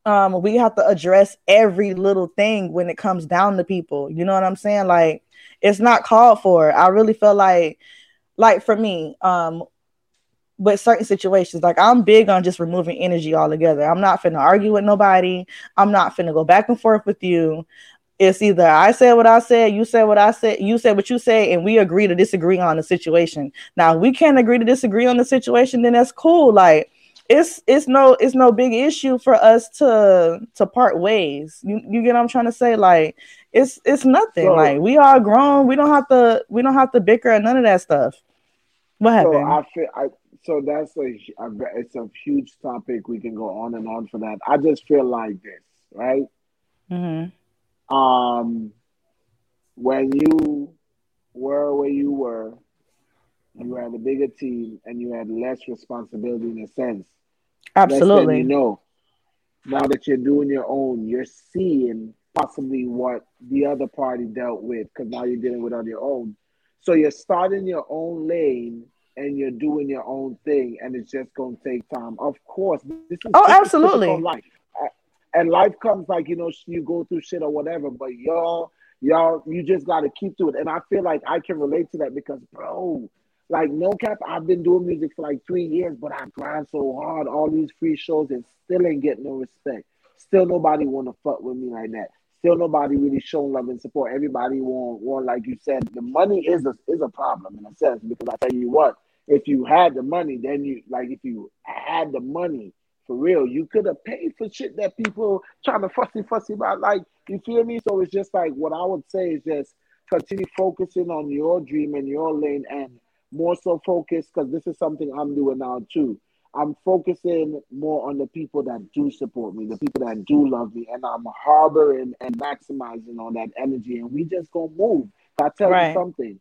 Speaker 2: um we have to address every little thing when it comes down to people. You know what I'm saying? Like it's not called for. I really feel like like for me, um with certain situations, like I'm big on just removing energy altogether. I'm not finna argue with nobody. I'm not finna go back and forth with you. It's either I said what I said, you said what I said, you said what you say, and we agree to disagree on the situation. Now we can't agree to disagree on the situation, then that's cool. Like it's it's no it's no big issue for us to to part ways. You you get what I'm trying to say? Like it's it's nothing. So, like we are grown. We don't have to we don't have to bicker and none of that stuff. What happened?
Speaker 4: So I feel I so that's a, a it's a huge topic. We can go on and on for that. I just feel like this, right?
Speaker 2: Mm-hmm
Speaker 4: um, when you were where you were, you had a bigger team and you had less responsibility in a sense.
Speaker 2: Absolutely.
Speaker 4: you know, now that you're doing your own, you're seeing possibly what the other party dealt with because now you're dealing with on your own. So you're starting your own lane and you're doing your own thing, and it's just going to take time. Of course, this is
Speaker 2: oh, absolutely
Speaker 4: life and life comes like you know you go through shit or whatever but y'all y'all you just got to keep to it and i feel like i can relate to that because bro like no cap i've been doing music for like three years but i grind so hard all these free shows and still ain't getting no respect still nobody want to fuck with me like that still nobody really showing love and support everybody want want like you said the money is a is a problem in a sense because i tell you what if you had the money then you like if you had the money for real. You could have paid for shit that people trying to fussy fussy about. Like, you feel me? So it's just like what I would say is just continue focusing on your dream and your lane and more so focus because this is something I'm doing now too. I'm focusing more on the people that do support me, the people that do love me, and I'm harboring and maximizing on that energy. And we just gonna move. I tell right. you something.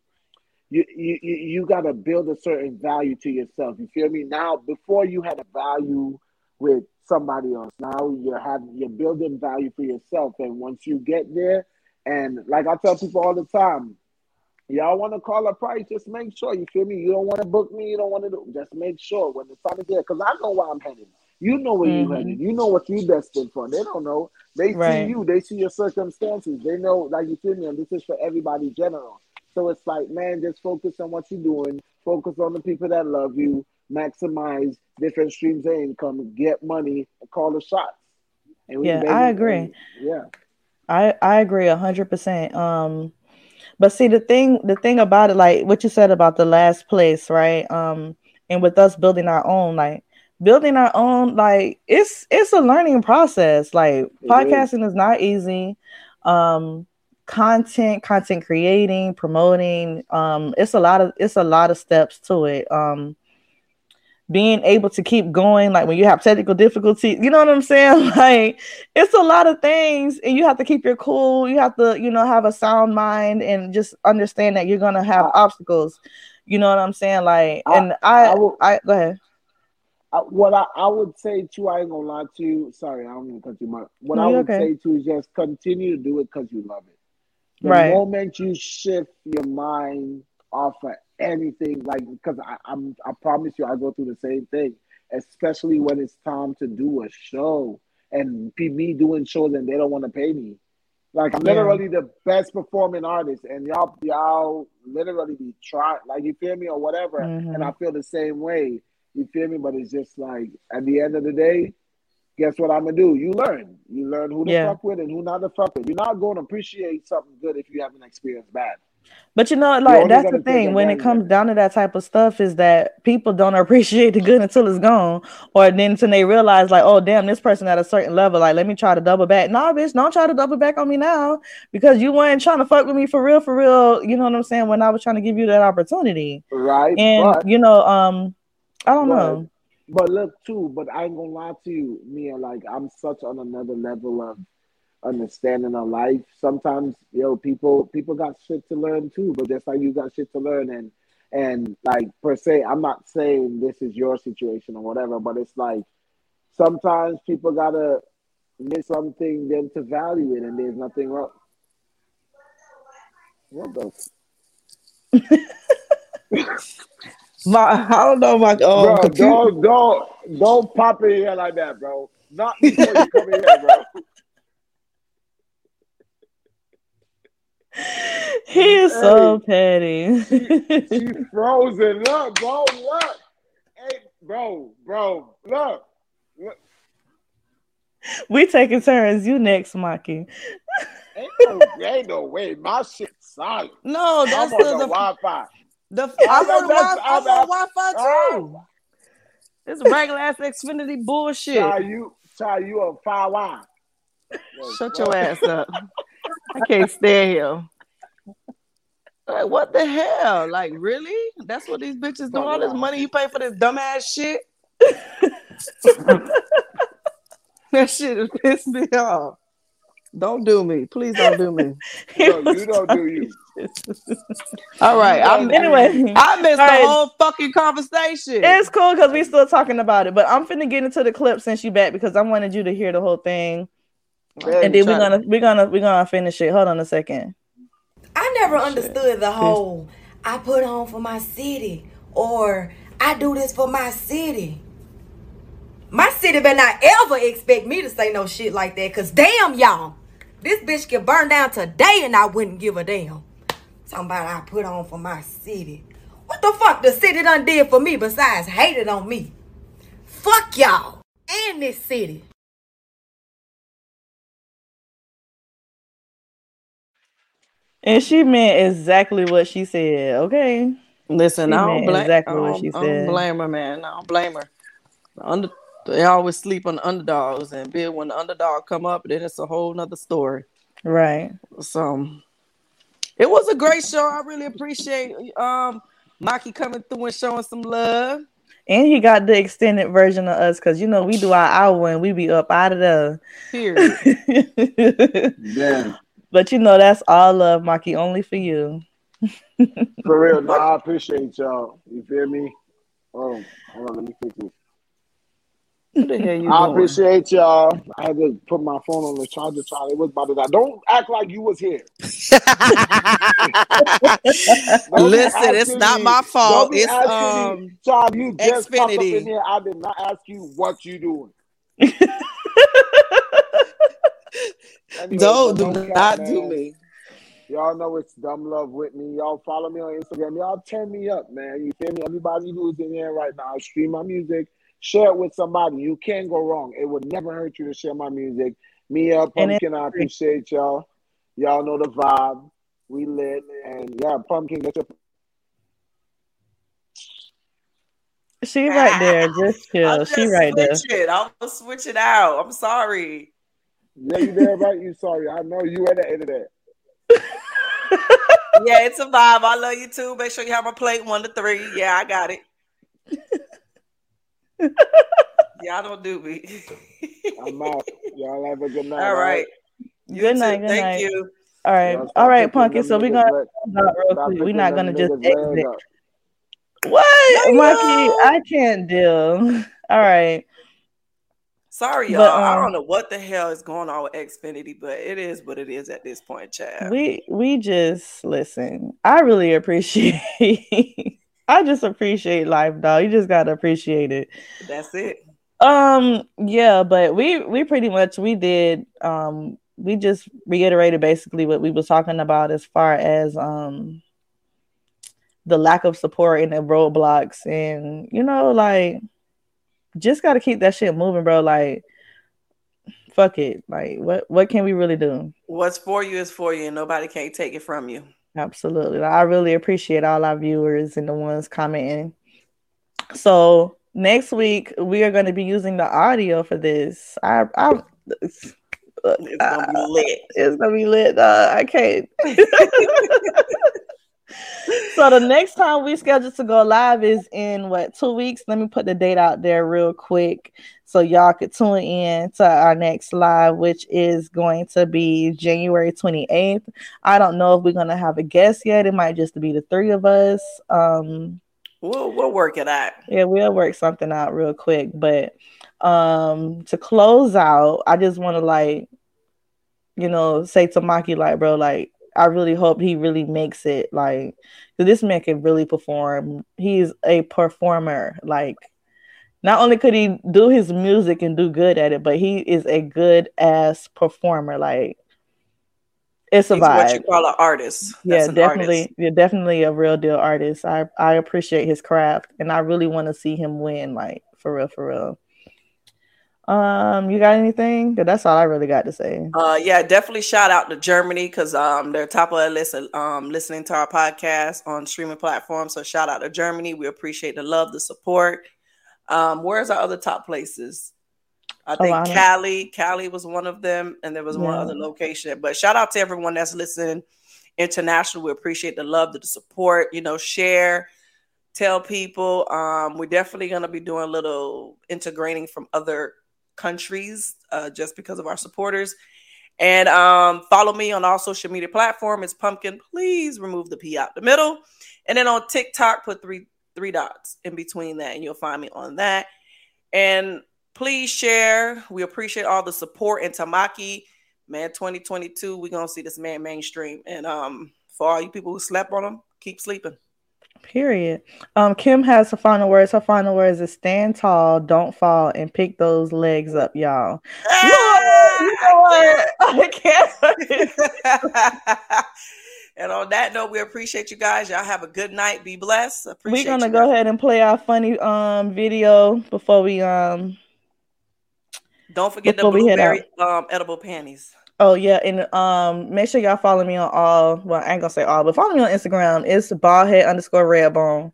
Speaker 4: You, you you gotta build a certain value to yourself. You feel me? Now, before you had a value with somebody else. Now you're having you're building value for yourself, and once you get there, and like I tell people all the time, y'all want to call a price, just make sure you feel me. You don't want to book me, you don't want to do. Just make sure when the time is there, because I know where I'm headed. You know where mm-hmm. you're headed. You know what you're destined for. They don't know. They right. see you. They see your circumstances. They know, like you feel me. And this is for everybody general. So it's like, man, just focus on what you're doing. Focus on the people that love you maximize different streams of income, get money, call the shots.
Speaker 2: yeah, I agree.
Speaker 4: yeah.
Speaker 2: I, I agree a hundred percent. Um But see the thing the thing about it, like what you said about the last place, right? Um, and with us building our own, like building our own, like it's it's a learning process. Like
Speaker 4: It
Speaker 2: podcasting is not easy. Um content, content creating, promoting, um, it's a lot of it's a lot of steps to it. Um being able to keep going like when you have technical difficulties, you know what i'm saying [laughs] like it's a lot of things and you have to keep your cool you have to you know have a sound mind and just understand that you're gonna have obstacles you know what i'm saying like and i
Speaker 4: I will-
Speaker 2: i go ahead
Speaker 4: I, what I, I would say too, I ain't gonna lie to you. Sorry, I don't mean to cut you much. What
Speaker 2: No,
Speaker 4: I would
Speaker 2: okay.
Speaker 4: say too is just continue to do it because you love it. The
Speaker 2: Right.
Speaker 4: moment you shift your mind off of anything, like because I, I'm, I promise you, I go through the same thing. Especially when it's time to do a show and me doing shows and they don't want to pay me. Like I'm
Speaker 2: Yeah.
Speaker 4: literally the best performing artist, and y'all y'all literally be trying, like you feel me or whatever.
Speaker 2: Mhm.
Speaker 4: And I feel the same way. You feel me? But it's just like at the end of the day, guess what I'm gonna do? You learn. You learn who to
Speaker 2: Yeah.
Speaker 4: fuck with and who not to fuck with. You're not going to appreciate something good if you haven't experienced bad.
Speaker 2: But you know like that's the thing. When it. comes down to that type of stuff is that people don't [laughs] appreciate the good until it's gone. Or then until they realize like oh damn this person at a certain level like let me try to double back. Nah bitch don't try to double back on me now. Because you weren't trying to fuck with me for real for real you know what i'm saying when i was trying to give you that opportunity.
Speaker 4: Right?
Speaker 2: and
Speaker 4: but
Speaker 2: you know um i don't
Speaker 4: but,
Speaker 2: know.
Speaker 4: but look too, but I ain't gonna lie to you, Mia, like I'm such on another level of understanding of life. Sometimes, you know, people people got shit to learn too, but just like you got shit to learn and and like per se, I'm not saying this is your situation or whatever, but it's like sometimes people gotta miss something then to value it and there's nothing wrong. What the [laughs]
Speaker 3: My, I don't know my um,
Speaker 4: bro,
Speaker 3: computer.
Speaker 4: don't don't don't pop in here like that, bro. Not before you come in here, bro. [laughs] [laughs]
Speaker 2: he is so petty
Speaker 4: She [laughs] frozen. Look, bro, look. Hey, bro, bro, look. look.
Speaker 2: we taking turns you next Maki.
Speaker 4: Ain't no, [laughs] ain't no way. My shit solid.
Speaker 3: No,
Speaker 4: I'm
Speaker 3: that's
Speaker 4: on
Speaker 3: the,
Speaker 4: the Wi-Fi.
Speaker 3: the, I'm on the Wi- I'm
Speaker 4: I'm-
Speaker 3: on Wi-Fi too. It's regular ass Xfinity bullshit.
Speaker 4: Try you, try you on five line.
Speaker 3: Shut your ass up. I can't stand here. Like, what the hell? Like, really? That's what these bitches do? All this money you pay for this dumbass shit? [laughs] that shit has pissed me off. Don't do me. Please don't do me. [laughs]
Speaker 4: No, you don't do you. [laughs]
Speaker 3: All right. I'm,
Speaker 2: Anyway,
Speaker 3: I missed
Speaker 2: All right.
Speaker 3: the whole fucking conversation.
Speaker 2: It's cool because we're still talking about it, but I'm finna get into the clip since you back because I wanted you to hear the whole thing, and then we're
Speaker 3: try to-
Speaker 2: gonna we're gonna we're gonna finish it. Hold on a second.
Speaker 9: I never understood the whole I put on for my city or I do this for my city. My city better not ever expect me to say no shit like that. Cause damn y'all, this bitch can burn down today and I wouldn't give a damn. Talking about I put on for my city. What the fuck the city done did for me besides hated on me? Fuck y'all and this city.
Speaker 2: And she meant exactly what she said. Okay.
Speaker 3: Listen,
Speaker 2: She
Speaker 3: I don't blame.
Speaker 2: exactly
Speaker 3: I
Speaker 2: what
Speaker 3: don't,
Speaker 2: she
Speaker 3: I don't
Speaker 2: said.
Speaker 3: blame her, man. I don't blame her. The Under, they always sleep on the underdogs, and big when the underdog come up, then it's a whole nother story.
Speaker 2: Right.
Speaker 3: So, it was a great show. I really appreciate um Maki coming through and showing some love.
Speaker 2: And he got the extended version of us because you know we do our hour and we be up out of the
Speaker 3: Period. [laughs]
Speaker 4: Damn.
Speaker 2: But you know that's all love, Maki, only for you. [laughs]
Speaker 4: For real, no, I appreciate y'all. You feel me? Oh, hold on, let me fix it.
Speaker 3: What the hell you
Speaker 4: I
Speaker 3: doing?
Speaker 4: appreciate y'all. I had to put my phone on the charger. Charlie, it was about to die. Don't act like you was here. [laughs]
Speaker 3: Listen, it's not
Speaker 4: me-
Speaker 3: my fault. It's um
Speaker 4: me, Charlie, you just popped up in here. I did not ask you what you doing. [laughs] Anyway,
Speaker 3: don't
Speaker 4: but
Speaker 3: do
Speaker 4: no cap,
Speaker 3: not do
Speaker 4: man.
Speaker 3: me.
Speaker 4: Y'all know it's dumb love with me. Y'all follow me on Instagram. Y'all turn me up, man. You feel me? Everybody who's in here right now, stream my music, share it with somebody. You can't go wrong. It would never hurt you to share my music. Mia
Speaker 2: uh, And
Speaker 4: Pumpkin, I appreciate y'all. Y'all know the vibe. We lit, and yeah, pumpkin. Get your
Speaker 2: She right there. Just [laughs] chill.
Speaker 3: I'm
Speaker 2: she
Speaker 3: just
Speaker 2: right there.
Speaker 3: switching. I'm gonna switch it out. I'm sorry.
Speaker 4: Yeah, you there, right? You sorry? I know you at the end of that. [laughs]
Speaker 3: Yeah, it's a vibe. I love you too. Make sure you have a plate one to three. Yeah, I got it. [laughs] Y'all don't do me.
Speaker 4: I'm out. Y'all have a good night.
Speaker 3: All right.
Speaker 2: All
Speaker 3: right.
Speaker 2: Good night. Good
Speaker 3: Thank
Speaker 2: night.
Speaker 3: you.
Speaker 2: All right.
Speaker 4: Y'all
Speaker 2: all right,
Speaker 4: picking
Speaker 2: Pumpkin.
Speaker 4: them
Speaker 2: So we're gonna
Speaker 4: leg-
Speaker 2: real quick. We're not gonna just exit.
Speaker 4: up.
Speaker 2: What,
Speaker 3: There
Speaker 2: Monkey? I can't deal. All right.
Speaker 3: Sorry, y'all.
Speaker 2: But,
Speaker 3: I
Speaker 2: um,
Speaker 3: don't know what the hell is going on with Xfinity, but it is what it is at this point, Chad.
Speaker 2: We we just listen. I really appreciate. [laughs] I just appreciate life, dog. You just gotta appreciate it.
Speaker 3: That's it.
Speaker 2: Um, yeah, but we we pretty much we did. Um, we just reiterated basically what we was talking about as far as um the lack of support and the roadblocks, and you know, like just gotta keep that shit moving, bro. Like, fuck it. Like, what what can we really do?
Speaker 3: What's for you is for you, and nobody can't take it from you.
Speaker 2: Absolutely. Like, I really appreciate all our viewers and the ones commenting. So next week we are going to be using the audio for this. I, I
Speaker 3: It's gonna be lit. [laughs]
Speaker 2: it's gonna be lit. Uh, I can't. [laughs] so the next time we scheduled to go live is in what two weeks? Let me put the date out there real quick so y'all could tune in to our next live, which is going to be January 28th. I don't know if we're gonna have a guest yet. It might just be the three of us. Um
Speaker 3: We'll we'll work it out.
Speaker 2: yeah, we'll work something out real quick. But um to close out, I just want to like, you know, say to Maki, like, bro, like, I really hope he really makes it. Like, this man can really perform. He's a performer. Like, not only could he do his music and do good at it, but he is a good ass performer. Like, it's a
Speaker 3: He's what you call an artist.
Speaker 2: Yeah,
Speaker 3: That's an
Speaker 2: definitely.
Speaker 3: artist.
Speaker 2: You're definitely a real deal artist. I I appreciate his craft, and I really want to see him win. Like for real, for real. Um, you got anything? that's all I really got to say.
Speaker 3: Uh, yeah, definitely shout out to Germany because um they're top of the list um listening to our podcast on streaming platforms. So shout out to Germany. We appreciate the love, the support. Um, where's our other top places? I think
Speaker 2: don't-
Speaker 3: Cali, Cali was one of them, and there was one other location. But shout out to everyone that's listening international. We appreciate the love, the support. You know, share, tell people. Um, we're definitely gonna be doing a little integrating from other countries uh, just because of our supporters. And um, follow me on all social media platforms. It's Pumpkin. Please remove the P out the middle. And then on TikTok, put three three dots in between that, and you'll find me on that. And please share. We appreciate all the support. And Tamaki, man, 2022, we're gonna see this man mainstream. And um, for all you people who slept on him, keep sleeping.
Speaker 2: Period. Um, Kim has her final words. Her final words is stand tall, don't fall, and pick those legs up, y'all. You know what? [laughs] I can't. [laughs]
Speaker 3: and on that note, we appreciate you guys. Y'all have a good night. Be blessed. Appreciate
Speaker 2: We're
Speaker 3: gonna
Speaker 2: go
Speaker 3: guys.
Speaker 2: ahead and play our funny um video before we um
Speaker 3: Don't forget the
Speaker 2: before we head
Speaker 3: blueberry um, edible panties.
Speaker 2: Oh yeah, and um, make sure y'all follow me on all. Well, I ain't gonna say all, but follow me on Instagram. It's baldhead underscore redbone.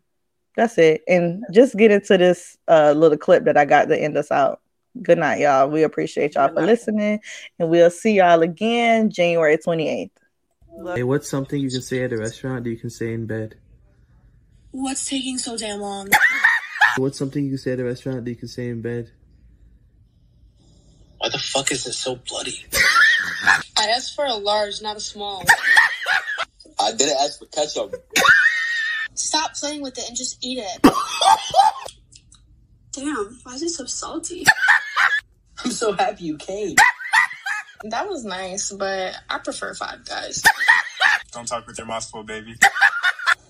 Speaker 2: That's it. And just get into this uh little clip that I got to end us out. Good night, y'all. We appreciate y'all for listening, and we'll see y'all again January twenty eighth.
Speaker 10: Hey, what's something you can say at a restaurant that you can say in bed?
Speaker 11: What's taking so damn long? [laughs]
Speaker 10: What's something you can say at a restaurant that you can say in bed?
Speaker 11: Why the fuck is it so bloody? [laughs] I asked for a large, not a small. [laughs]
Speaker 12: I didn't ask for ketchup.
Speaker 11: Stop playing with it and just eat it. [laughs] Damn, why is it so salty?
Speaker 12: I'm so happy you came.
Speaker 11: That was nice, but I prefer Five Guys.
Speaker 13: Don't talk with your mouth full, baby.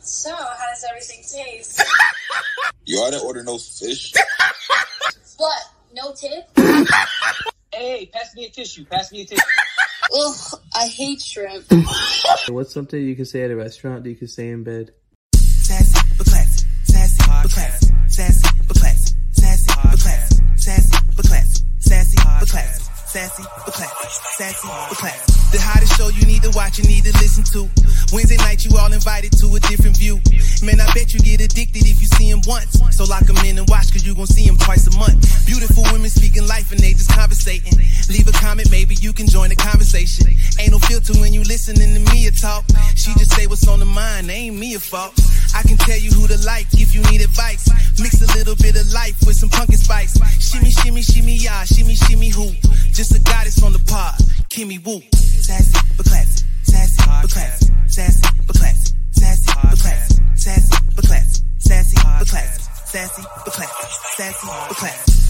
Speaker 11: So, how does everything taste?
Speaker 12: Yo, I didn't order no fish.
Speaker 11: What? No tip?
Speaker 12: Hey, pass me a tissue. Pass me a tissue.
Speaker 11: Ugh, I hate shrimp.
Speaker 10: What's something you can say at a restaurant that you can say in bed?
Speaker 1: Sassy but classy, sassy but classy, sassy but classy, sassy but classy, sassy but classy, sassy but classy, sassy but classy, sassy but classy. The hottest show you need to watch, you need to listen to. Wednesday night, you all invited to a different view. Man, I bet you get addicted if you see him once. So lock him in and watch, cause you gon' see him twice a month. Beautiful women speaking life and they just conversating. Leave a comment, maybe you can join the conversation. Ain't no filter when you listening to me talk. She just say what's on the mind, ain't me a fault. I can tell you who to like if you need advice. Mix a little bit of life with some pumpkin spice. Shimmy, shimmy, shimmy, yeah, shimmy, shimmy, who? Just a goddess on the pod, Kimmy Woo. Sassy but classy, sassy but classy, sassy but sassy but sassy but sassy but sassy but sassy but.